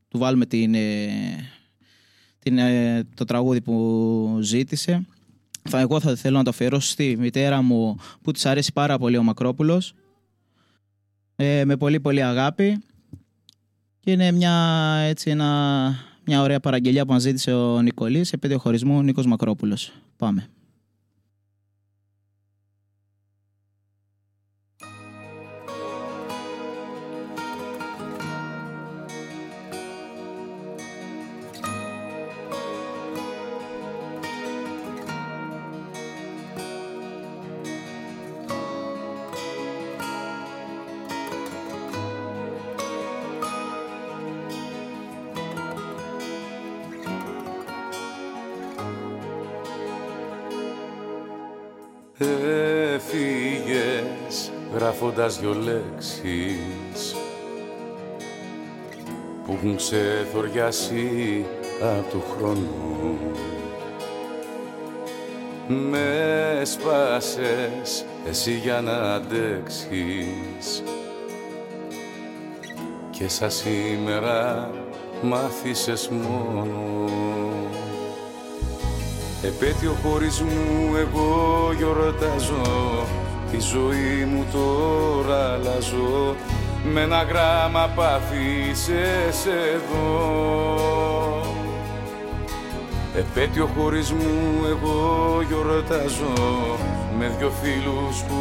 του βάλουμε την, ε, την, ε, το τραγούδι που ζήτησε. Θα, εγώ θα θέλω να το αφιερώσω στη μητέρα μου που της αρέσει πάρα πολύ ο Μακρόπουλος. Ε, με πολύ πολύ αγάπη. Και είναι μια, έτσι, ένα, μια ωραία παραγγελιά που μας ζήτησε ο Νικολής, επέτειο χωρισμού Νίκος Μακρόπουλος. Πάμε. Έφυγες γράφοντας δυο λέξεις που έχουν ξεθοριάσει απ' του χρόνου. Με σπάσες εσύ για να αντέξεις. Και σαν σήμερα μάθησες μόνος Επέτειο χωρισμού εγώ γιορτάζω. Τη ζωή μου τώρα αλλάζω. Με ένα γράμμα πάθησες εδώ. Επέτειο χωρισμού εγώ γιορτάζω. Με δυο φίλους που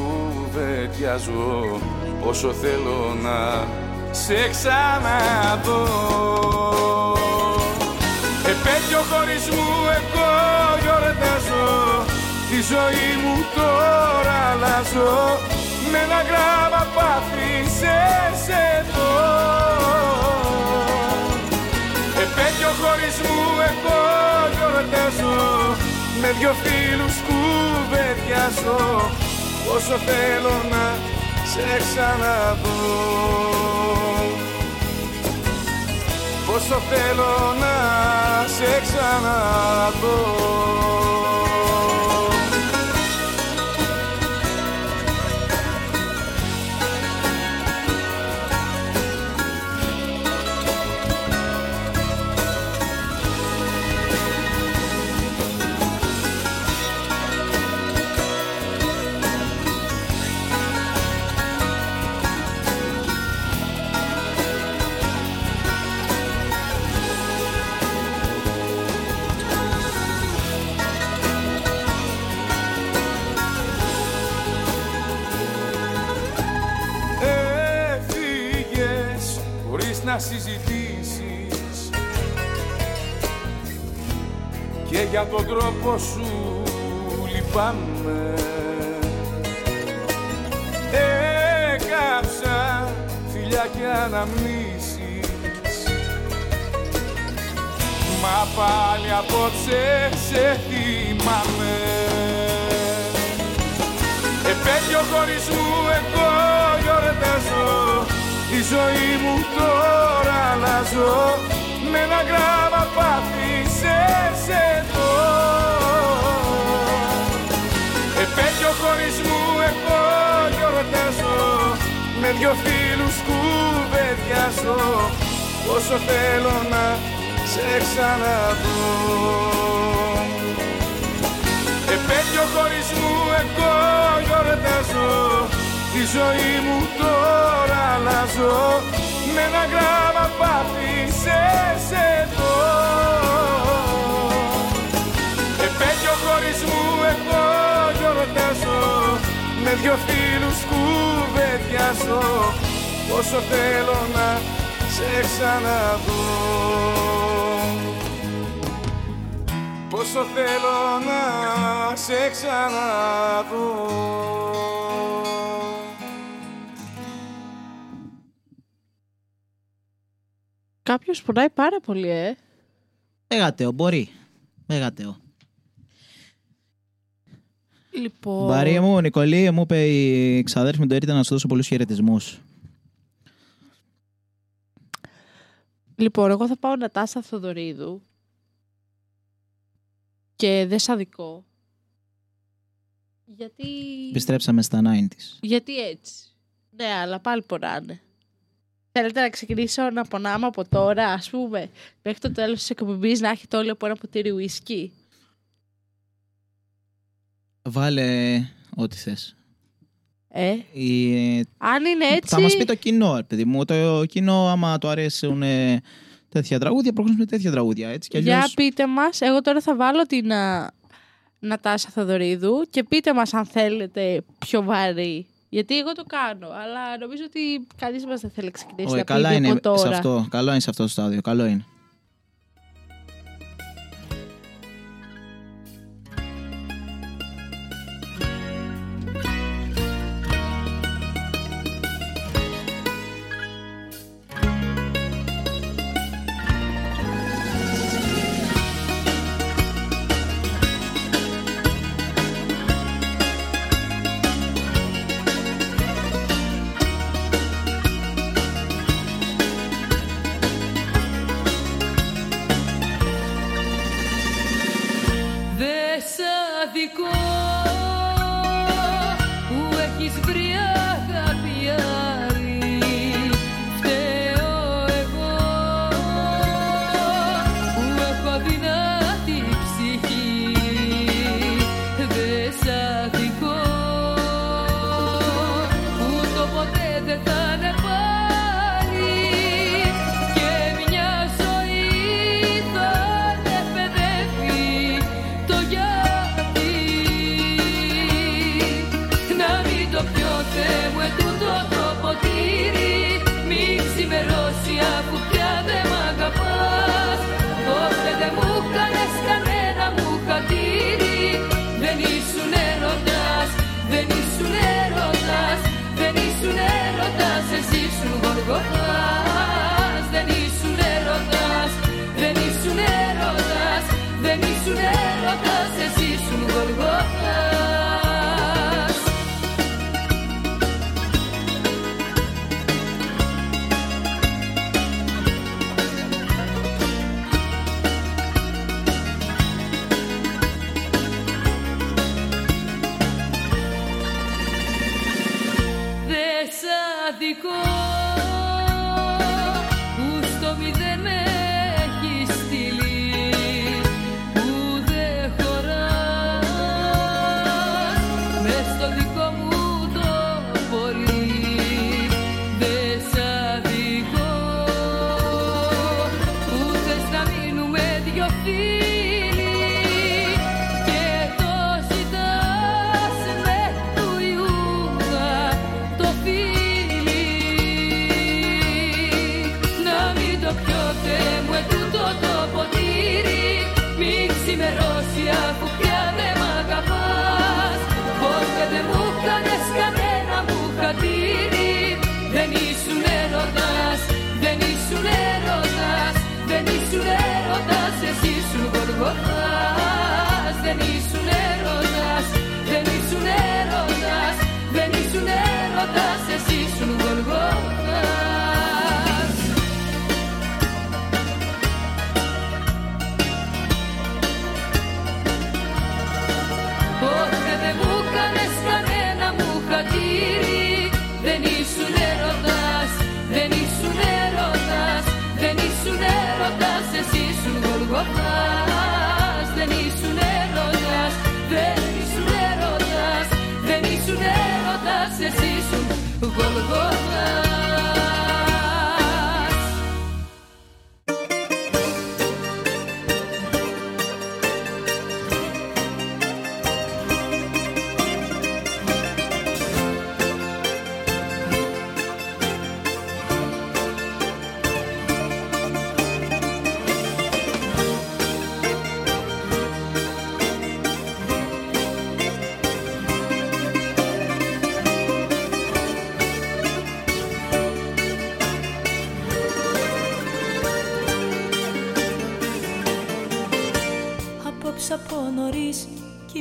βετιάζω Όσο θέλω να σε ξαναδώ Επέτειο χωρισμού εγώ γιορτάζω Τη ζωή μου τώρα αλλάζω. Με ένα γράμμα πάθησες εδώ. Επέτειο χωρισμού εγώ γιορτάζω Με δυο φίλους κουβεντιάζω Όσο θέλω να σε ξαναδώ Πόσο θέλω να σε ξαναδώ για τον τρόπο σου λυπάμαι. Έκαψα φιλιά και αναμνήσεις. Μα πάλι απόψε σε θυμάμαι. Επέτειο χωρισμού εγώ γιορτάζω Τη ζωή μου τώρα αλλάζω. Με ένα γράμμα πάθησες εδώ Επέτειο χωρισμού εγώ γιορτάζω Με δυο φίλους κουβεντιάζω Πόσο θέλω να σε ξαναδώ. Επέτειο χωρισμού εγώ γιορτάζω Τη ζωή μου τώρα αλλάζω. Με ένα γράμμα πάθησες εδώ Επέτειο χωρισμού εγώ γιορτάζω Με δυο φίλους κουβεντιάζω Πόσο θέλω να σε ξαναδώ Πόσο θέλω να σε ξαναδώ Κάποιος πονάει πάρα πολύ, ε. Μέγατεο, μπορεί. Μέγατεο. Λοιπόν... Μπαρία μου, Νικολή, μου είπε η ξαδέρφη μου το έρητα να σου δώσω πολλούς χαιρετισμούς. Λοιπόν, εγώ θα πάω Νατάσα Θοδωρίδου και δεν σ' αδικό. Γιατί... Επιστρέψαμε στα 90s. Γιατί έτσι. Ναι, αλλά πάλι πονάνε. Θέλετε να ξεκινήσω να πονάμε από τώρα, ας πούμε, μέχρι το τέλος της εκπομπής να έχετε όλοι από ένα ποτήρι ουίσκι. Βάλε ό,τι θες. Ε, Η... αν είναι έτσι... Θα μας πει το κοινό, ρε παιδί μου. Το κοινό, άμα το αρέσουν ε, τέτοια τραγούδια, προχωρήσουμε τέτοια τραγούδια. Έτσι, κι Για αλλιώς... πείτε μας, εγώ τώρα θα βάλω την α, Νατάσα Θοδωρίδου και πείτε μας αν θέλετε πιο βαρύ. Γιατί εγώ το κάνω, αλλά νομίζω ότι κανείς μας δεν θέλει να ξεκινήσει Όχι, να καλά πει είναι από τώρα. σε αυτό. Καλό είναι σε αυτό το στάδιο. Καλό είναι.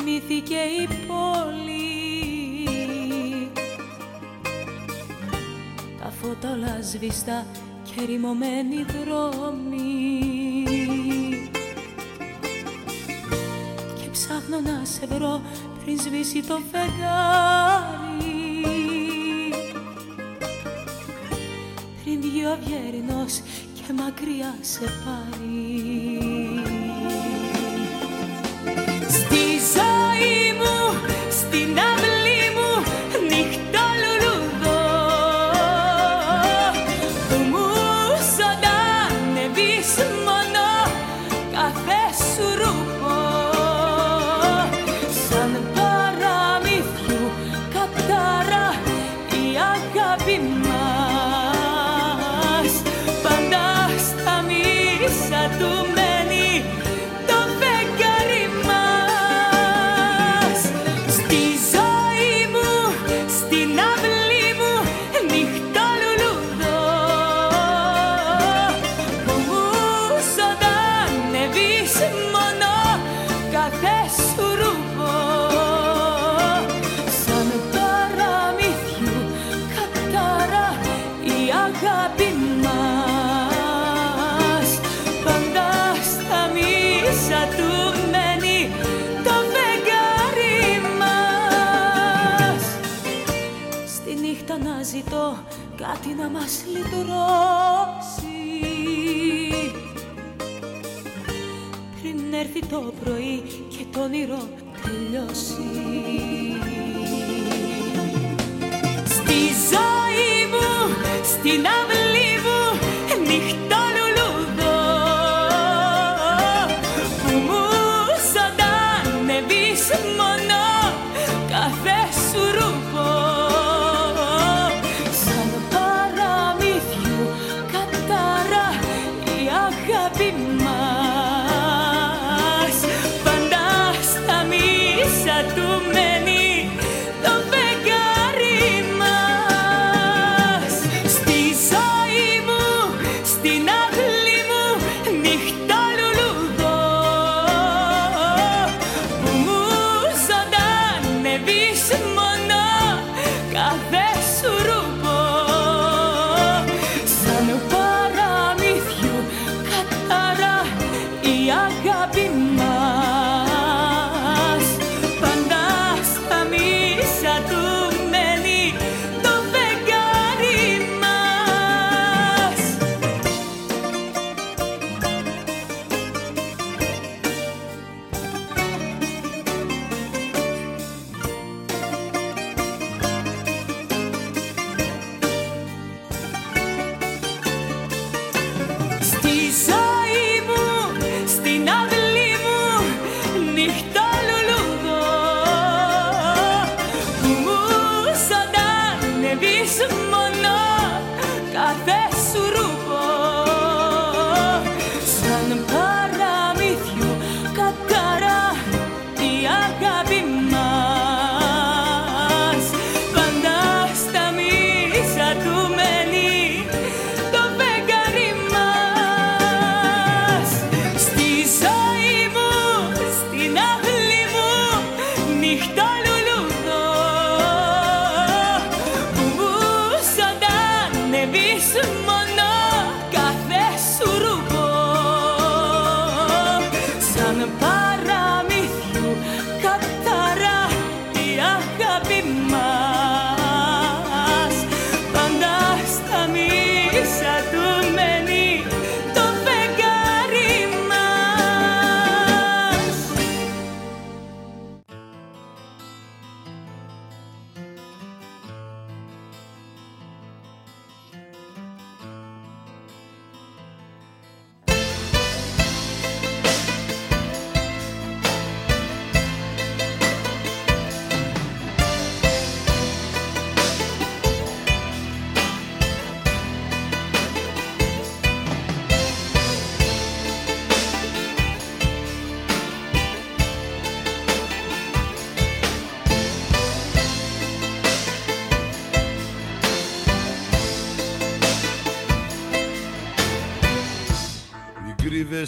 Θυμήθηκε η πόλη. Τα φώτα όλα σβηστά και ρημωμένοι δρόμοι. Και ψάχνω να σε βρω πριν σβήσει το φεγγάρι. Πριν βγει ο και μακριά σε πάει να μας λυτρώσει. Πριν έρθει το πρωί και το όνειρο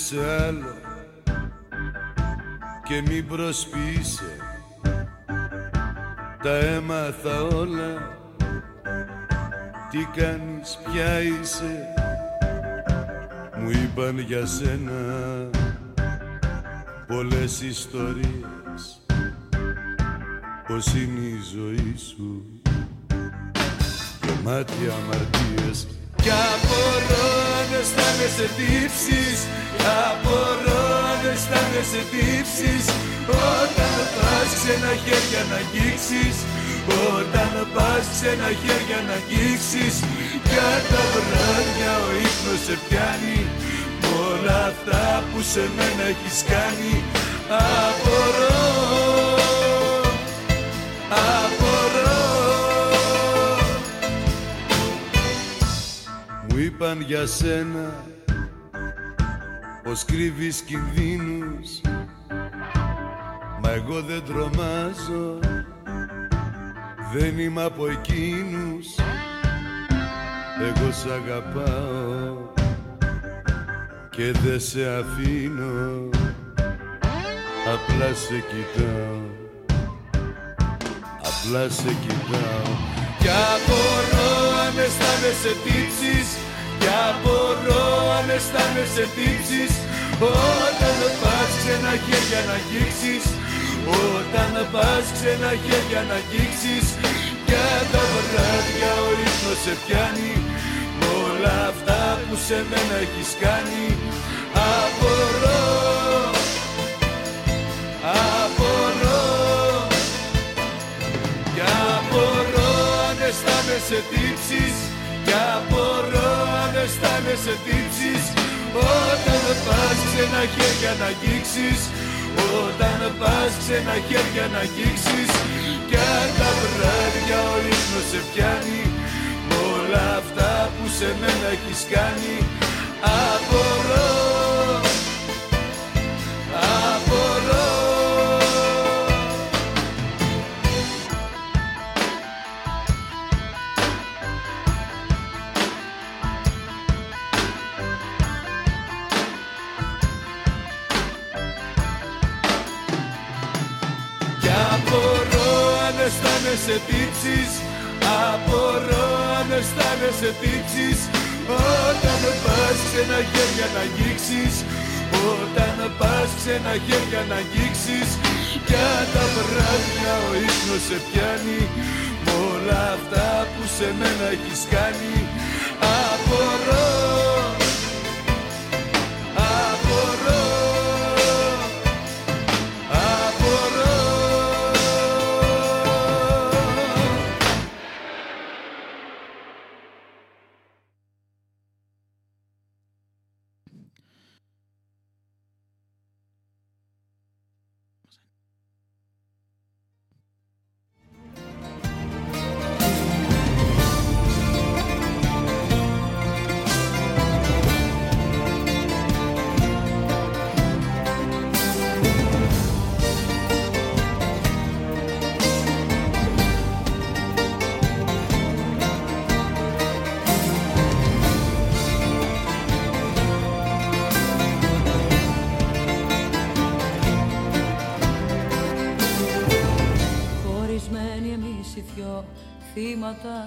κρύβεσαι άλλο. Και μην προσποιείσαι Τα έμαθα όλα. Τι κάνεις, ποια είσαι. Μου είπαν για σένα Πολλές ιστορίες. Πως είναι η ζωή σου. Γεμάτη αμαρτίες. Κι απορώ αν αισθάνεσαι τύψεις Κι απορώ αν αισθάνεσαι τύψεις Όταν πας ξένα χέρια να αγγίξεις. Όταν πας ξένα χέρια να αγγίξεις. Για τα βράδια ο ύπνος σε πιάνει. Μ' όλα αυτά που σε μένα έχεις κάνει. Απορώ. Απορώ. Μου είπαν για σένα πως κρύβεις κινδύνους Μα εγώ δεν τρομάζω. Δεν είμαι από εκείνους Εγώ σ' αγαπάω Και δεν σε αφήνω. Απλά σε κοιτάω Απλά σε κοιτάω. Κι απορώ αν αισθάνεσαι τύψεις Κι απορώ αν αισθάνεσαι τύψεις Όταν πας ξένα χέρια να αγγίξεις. Όταν πας ξένα χέρια να αγγίξεις. Για τα βράδια ο ύπνος σε πιάνει. Μ' όλα αυτά που σε μένα έχεις κάνει. Απορώ. Απορώ. Κι απορώ αν αισθάνεσαι τύψεις Κι απορώ αν αισθάνεσαι τύψεις Όταν πας ξένα χέρια να αγγίξεις Όταν πας ξένα χέρια να αγγίξεις Κι αν τα βράδια ο ύπνος σε πιάνει Μ' όλα αυτά που σε μένα έχεις κάνει Απορώ Απορώ αισθάνεσαι τύψεις Απορώ αν αισθάνεσαι τύψεις Όταν πας ξένα χέρια να αγγίξεις Όταν πας ξένα χέρια να αγγίξεις Για τα βράδια ο ύπνος σε πιάνει. Μ' όλα αυτά που σε μένα έχεις κάνει. Απορώ Απορώ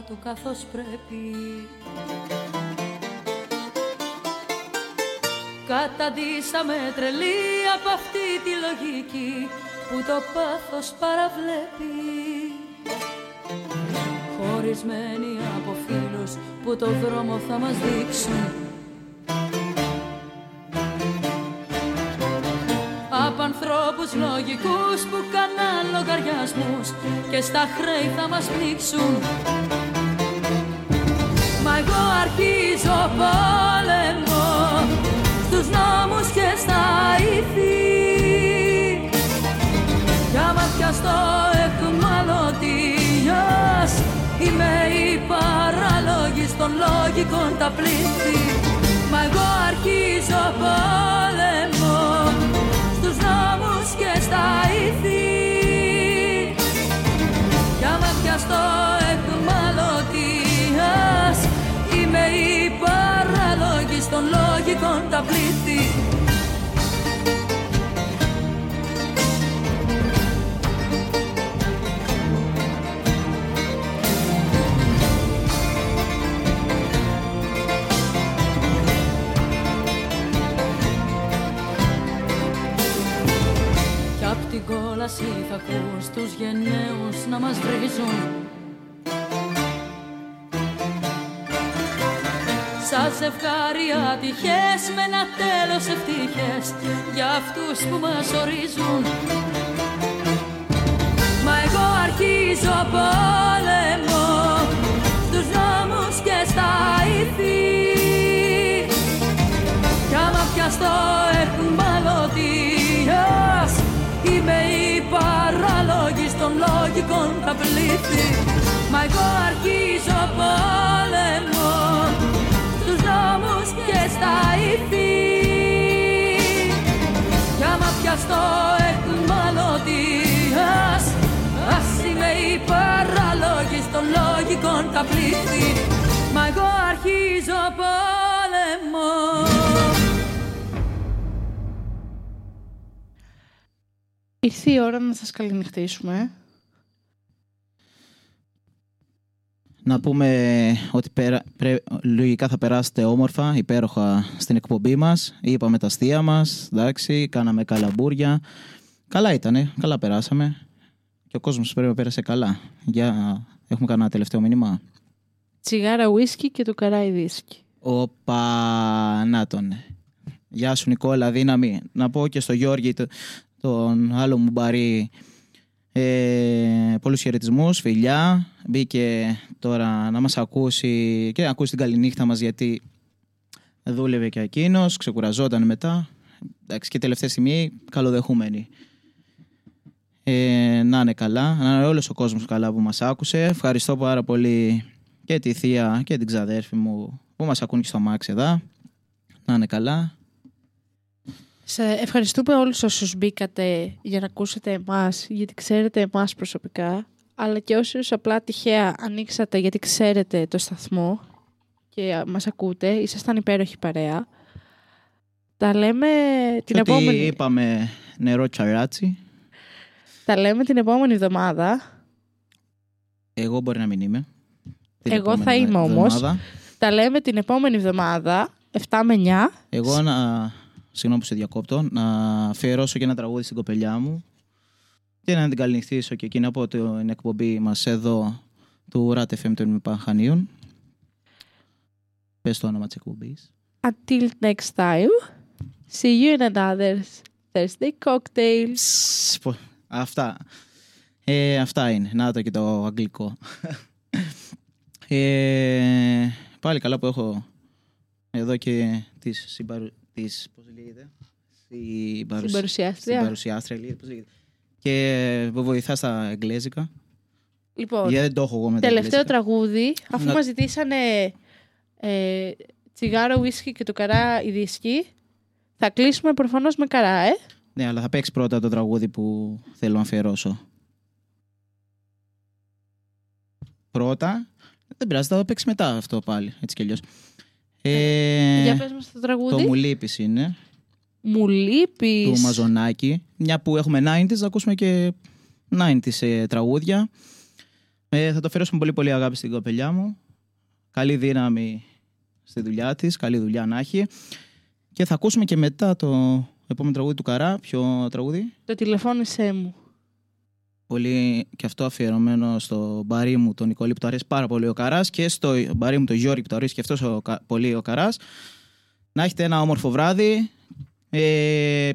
του καθώς πρέπει. Καταντήσαμε τρελή από αυτή τη λογική που το πάθος παραβλέπει. Χωρισμένοι από φίλους που το δρόμο θα μας δείξουν. Από ανθρώπους λογικούς που κάναν λογαριασμούς και στα χρέη θα μας πνίξουν. Μα εγώ αρχίζω πόλεμο. Στους νόμους και στα ηθή Για άμα πιαστώ εχμαλωτίας Είμαι η παράλογη των λογικών τα πλήθη. Μα εγώ αρχίζω πόλεμο. Στους νόμους και στα ηθή Για άμα πιαστώ των λογικών τα πλήθη. Κι απ' την κόλαση θα ακούς τους γενναίους να μας βρίζουν Σαν ζευγάρι ατυχές με ένα τέλος ευτυχές για αυτούς που μας ορίζουν. Μα εγώ αρχίζω πόλεμο στους νόμους και στα ηθή Κι άμα πιαστώ εχμαλωτίας Είμαι η παράλογη των λογικών τα πλήθη Μα εγώ αρχίζω πόλεμο στους νόμους και στα ηθή Κι άμα πιαστώ εχμαλωτίας Ας είμαι η παράλογη των λογικών τα πλήθη. Μα εγώ αρχίζω πόλεμο. Ήρθε η ώρα να σας καληνυχτήσουμε. Να πούμε ότι πέρα, πρέ- λογικά θα περάσετε όμορφα, υπέροχα στην εκπομπή μας. Είπαμε τα αστεία μας, εντάξει, κάναμε καλαμπούρια. Καλά ήτανε, καλά περάσαμε. Και ο κόσμος πρέπει να πέρασε καλά. Για... Έχουμε κανένα τελευταίο μήνυμα; Τσιγάρα ουίσκι και το καράι δίσκι. Οπα, να τον. Γεια σου Νικόλα, δύναμη. Να πω και στο Γιώργη, το- τον άλλο μου μπαρί, ε, πολλούς χαιρετισμούς, φιλιά. Μπήκε τώρα να μας ακούσει και να ακούσει την καληνύχτα μας γιατί δούλευε και εκείνος, ξεκουραζόταν μετά. Εντάξει, και τελευταία στιγμή καλοδεχούμενοι. Ε, να είναι καλά, να είναι όλος ο κόσμος καλά που μας άκουσε. Ευχαριστώ πάρα πολύ και τη θεία και την ξαδέρφη μου που μας ακούν και στο Μάξ εδώ. Να είναι καλά. Σε ευχαριστούμε όλους όσους μπήκατε για να ακούσετε εμάς, γιατί ξέρετε εμάς προσωπικά, αλλά και όσους απλά τυχαία ανοίξατε γιατί ξέρετε το σταθμό και α, μας ακούτε, ήσασταν υπέροχη παρέα. Τα λέμε την Και ότι επόμενη, είπαμε νερό τσαράτσι. τα λέμε την επόμενη εβδομάδα. Εγώ μπορεί να μην είμαι. Την Εγώ θα επόμενη είμαι όμως. εβδομάδα. Τα λέμε την επόμενη εβδομάδα, 7 με 9. Εγώ να. Συγγνώμη που σε διακόπτω. Να αφιερώσω και ένα τραγούδι στην κοπελιά μου. Και να την καληνυχτήσω και εκείνη από την εκπομπή μας εδώ του RAT FM των Μηπαχανίων. Πες το όνομα της εκπομπής. Until next time, see you in another Thursday cocktail. Σπο- Αυτά. Ε, αυτά είναι. Να το και το αγγλικό. ε, πάλι καλά που έχω εδώ και τις, συμπαρου... τις πώς λέγεται, συμπαρουσ- Συμπαρουσιάστρια. συμπαρουσιάστρια, λέγεται, πώς λέγεται. Και που βοηθά στα εγγλέζικα. Λοιπόν, Γιατί δεν το έχω εγώ με τα τελευταίο εγγλέζικα. τραγούδι, αφού Να- μας ζητήσανε ε, τσιγάρο, ουίσκι και το καρά η δίσκη, θα κλείσουμε προφανώς με καρά, ε. Ναι, αλλά θα παίξει πρώτα το τραγούδι που θέλω να αφιερώσω. Πρώτα. Δεν πειράζει, θα το παίξει μετά αυτό πάλι. Έτσι κι αλλιώς. Ε, Για πες μας το τραγούδι. Το μου λείπεις είναι. Μου λείπεις. Του Μαζονάκη. Μια που έχουμε 90s, θα ακούσουμε και 90s ε, τραγούδια. Ε, θα το φέρω με πολύ πολύ αγάπη στην κοπελιά μου. Καλή δύναμη στη δουλειά της, καλή δουλειά να έχει. Και θα ακούσουμε και μετά το επόμενο τραγούδι του Καρά. Ποιο τραγούδι; Το τηλεφώνησέ μου. Πολύ και αυτό αφιερωμένο στο μπαρί μου τον Νικόλη που του αρέσει πάρα πολύ ο Καράς και στο μπαρί μου τον Γιώργη που του αρέσει και αυτός ο, Κα- πολύ ο Καράς. Να έχετε ένα όμορφο βράδυ. Ε,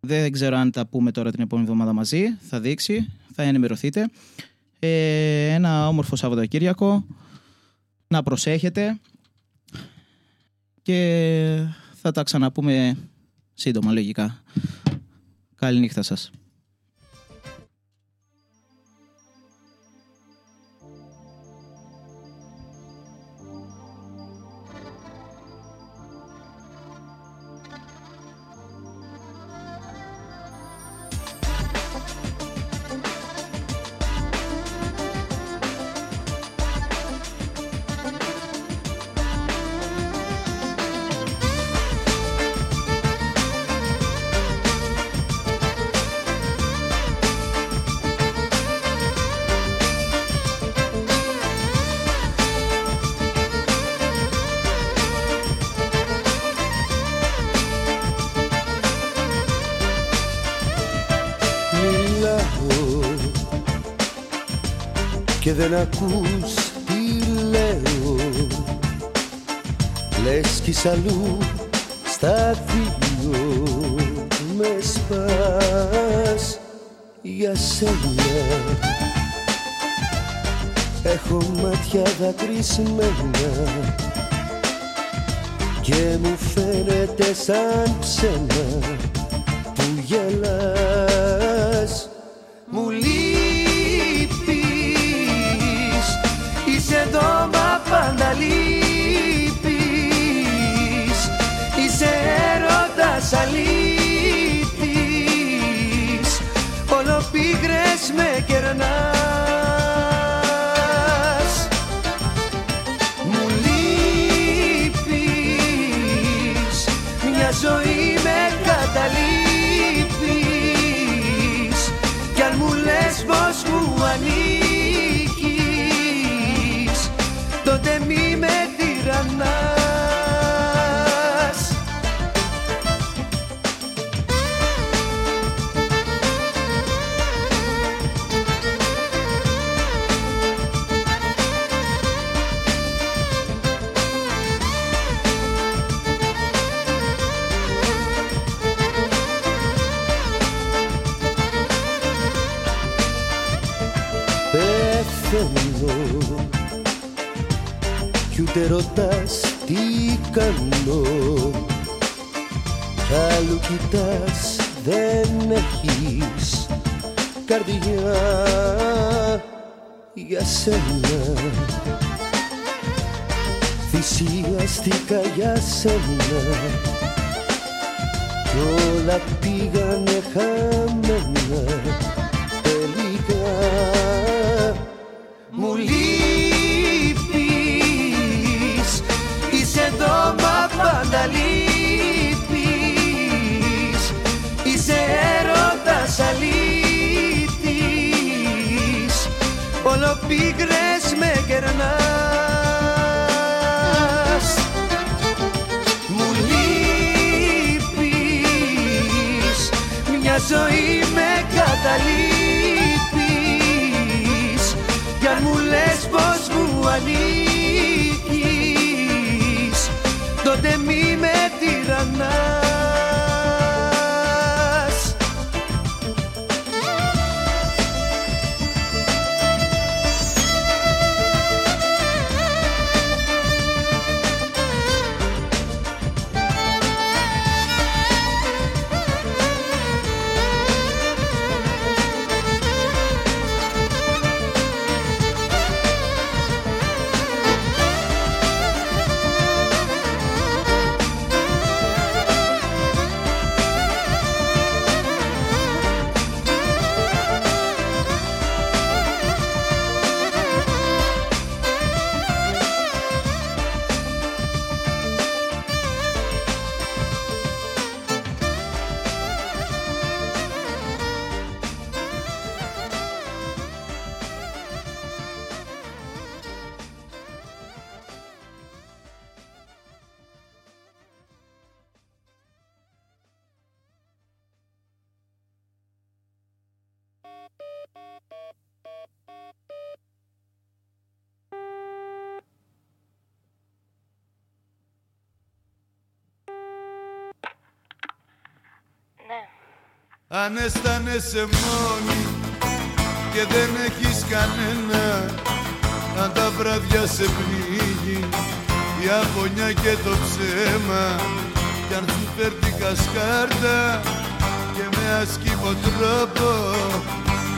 δεν ξέρω αν τα πούμε τώρα την επόμενη εβδομάδα μαζί. Θα δείξει. Θα ενημερωθείτε. Ε, ένα όμορφο Σαββατοκύριακο. Να προσέχετε. Και θα τα ξαναπούμε σύντομα λογικά. Καλή νύχτα σας. Δεν ακούς τι λέω. Λες κι είσαι αλλού στα δύο με σπάς για σένα. Έχω μάτια δακρυσμένα και μου φαίνεται σαν ψέμα που γελάς με κι ούτε ρωτάς τι κάνω. Κι άλλου κοιτάς δεν έχεις καρδιά για σένα. Θυσιαστήκα για σένα. Κι όλα πήγανε χαμένα καταλείπεις Κι αν μου λες πως μου ανήκεις. Τότε μη με τυραννάς Αν αισθάνεσαι μόνη και δεν έχεις κανένα. Αν τα βράδια σε πνίγει η αφωνιά και το ψέμα. Κι αν σου φέρει κασκάρτα και με ασκήμο τρόπο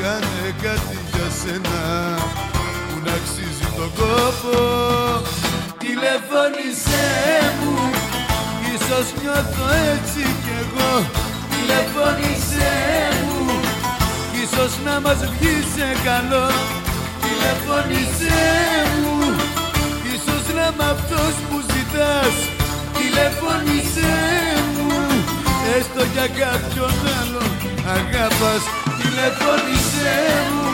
Κάνε κάτι για σένα. Που να αξίζει τον κόπο. Τηλεφώνησέ μου, ίσως νιώθω έτσι κι εγώ. Τηλεφώνησέ μου, ίσως να μας βγεις σε καλό. Τηλεφώνησέ μου, ίσως να είμαι αυτός που ζητάς. Τηλεφώνησέ μου, έστω για κάποιον άλλο αγάπας Τηλεφώνησέ μου,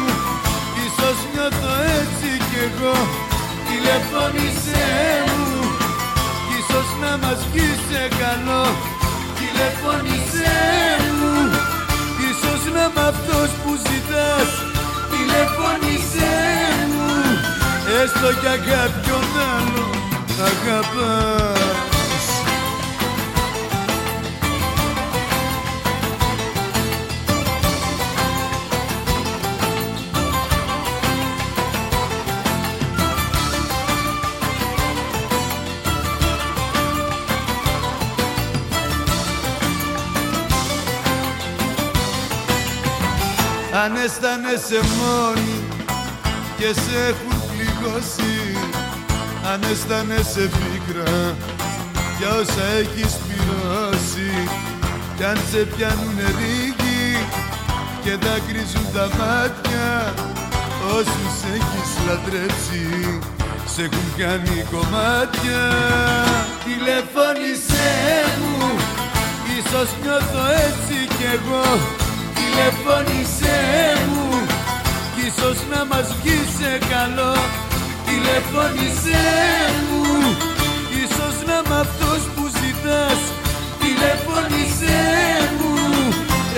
ίσως νιώθω έτσι κι εγώ. Τηλεφώνησέ μου, ίσως να μας βγεις σε καλό. Τηλεφώνησέ μου, ίσως να είμαι αυτός που ζητάς Τηλεφώνησέ μου, έστω για κάποιον άλλο αγαπάς αισθάνεσαι μόνη και σε έχουν πληγώσει. Αν αισθάνεσαι πίκρα για όσα έχεις πληρώσει. Κι αν σε πιάνουν ρίγοι και δακρύζουν τα μάτια Όσους έχεις λατρέψει σε έχουν κάνει κομμάτια. Τηλεφώνησέ μου, ίσως νιώθω έτσι κι εγώ Τηλεφώνησέ μου κι ίσως να μας βγει σε καλό. Τηλεφώνησέ μου ίσως να είμαι αυτός που ζητάς. Τηλεφώνησέ μου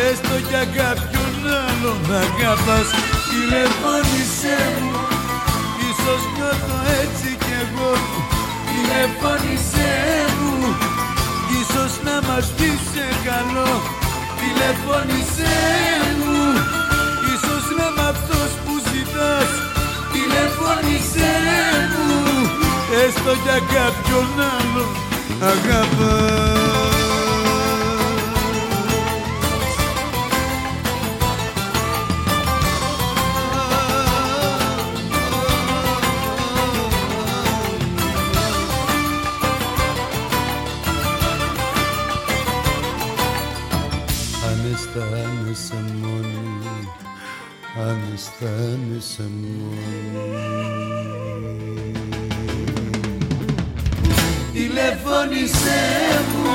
έστω για κάποιον άλλον αγαπάς. Τηλεφώνησέ μου ίσως νιώθω έτσι κι εγώ. Τηλεφώνησέ μου ίσως να μας βγει σε καλό Τηλεφώνησέ μου. Ίσως να είμαι αυτός που ζητάς Τηλεφώνησέ μου. Έστω για κάποιον άλλο αγαπάς αισθάνεσαι μόνη Τηλεφώνησέ μου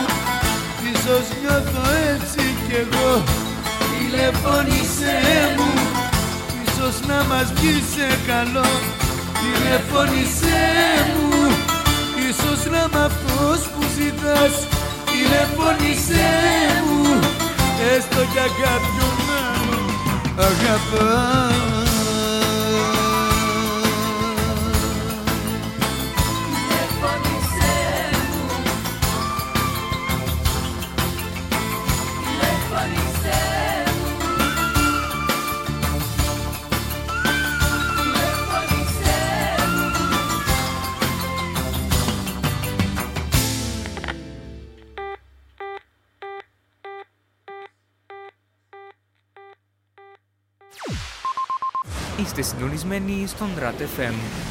Ίσως νιώθω έτσι κι εγώ. Τηλεφώνησέ μου Ίσως να μας βγει σε καλό. Τηλεφώνησέ μου Ίσως να είμαι αυτός που ζητάς. Τηλεφώνησέ μου Έστω για κάποιον άλλο αγαπάς Είστε συντονισμένοι στον RAT FM.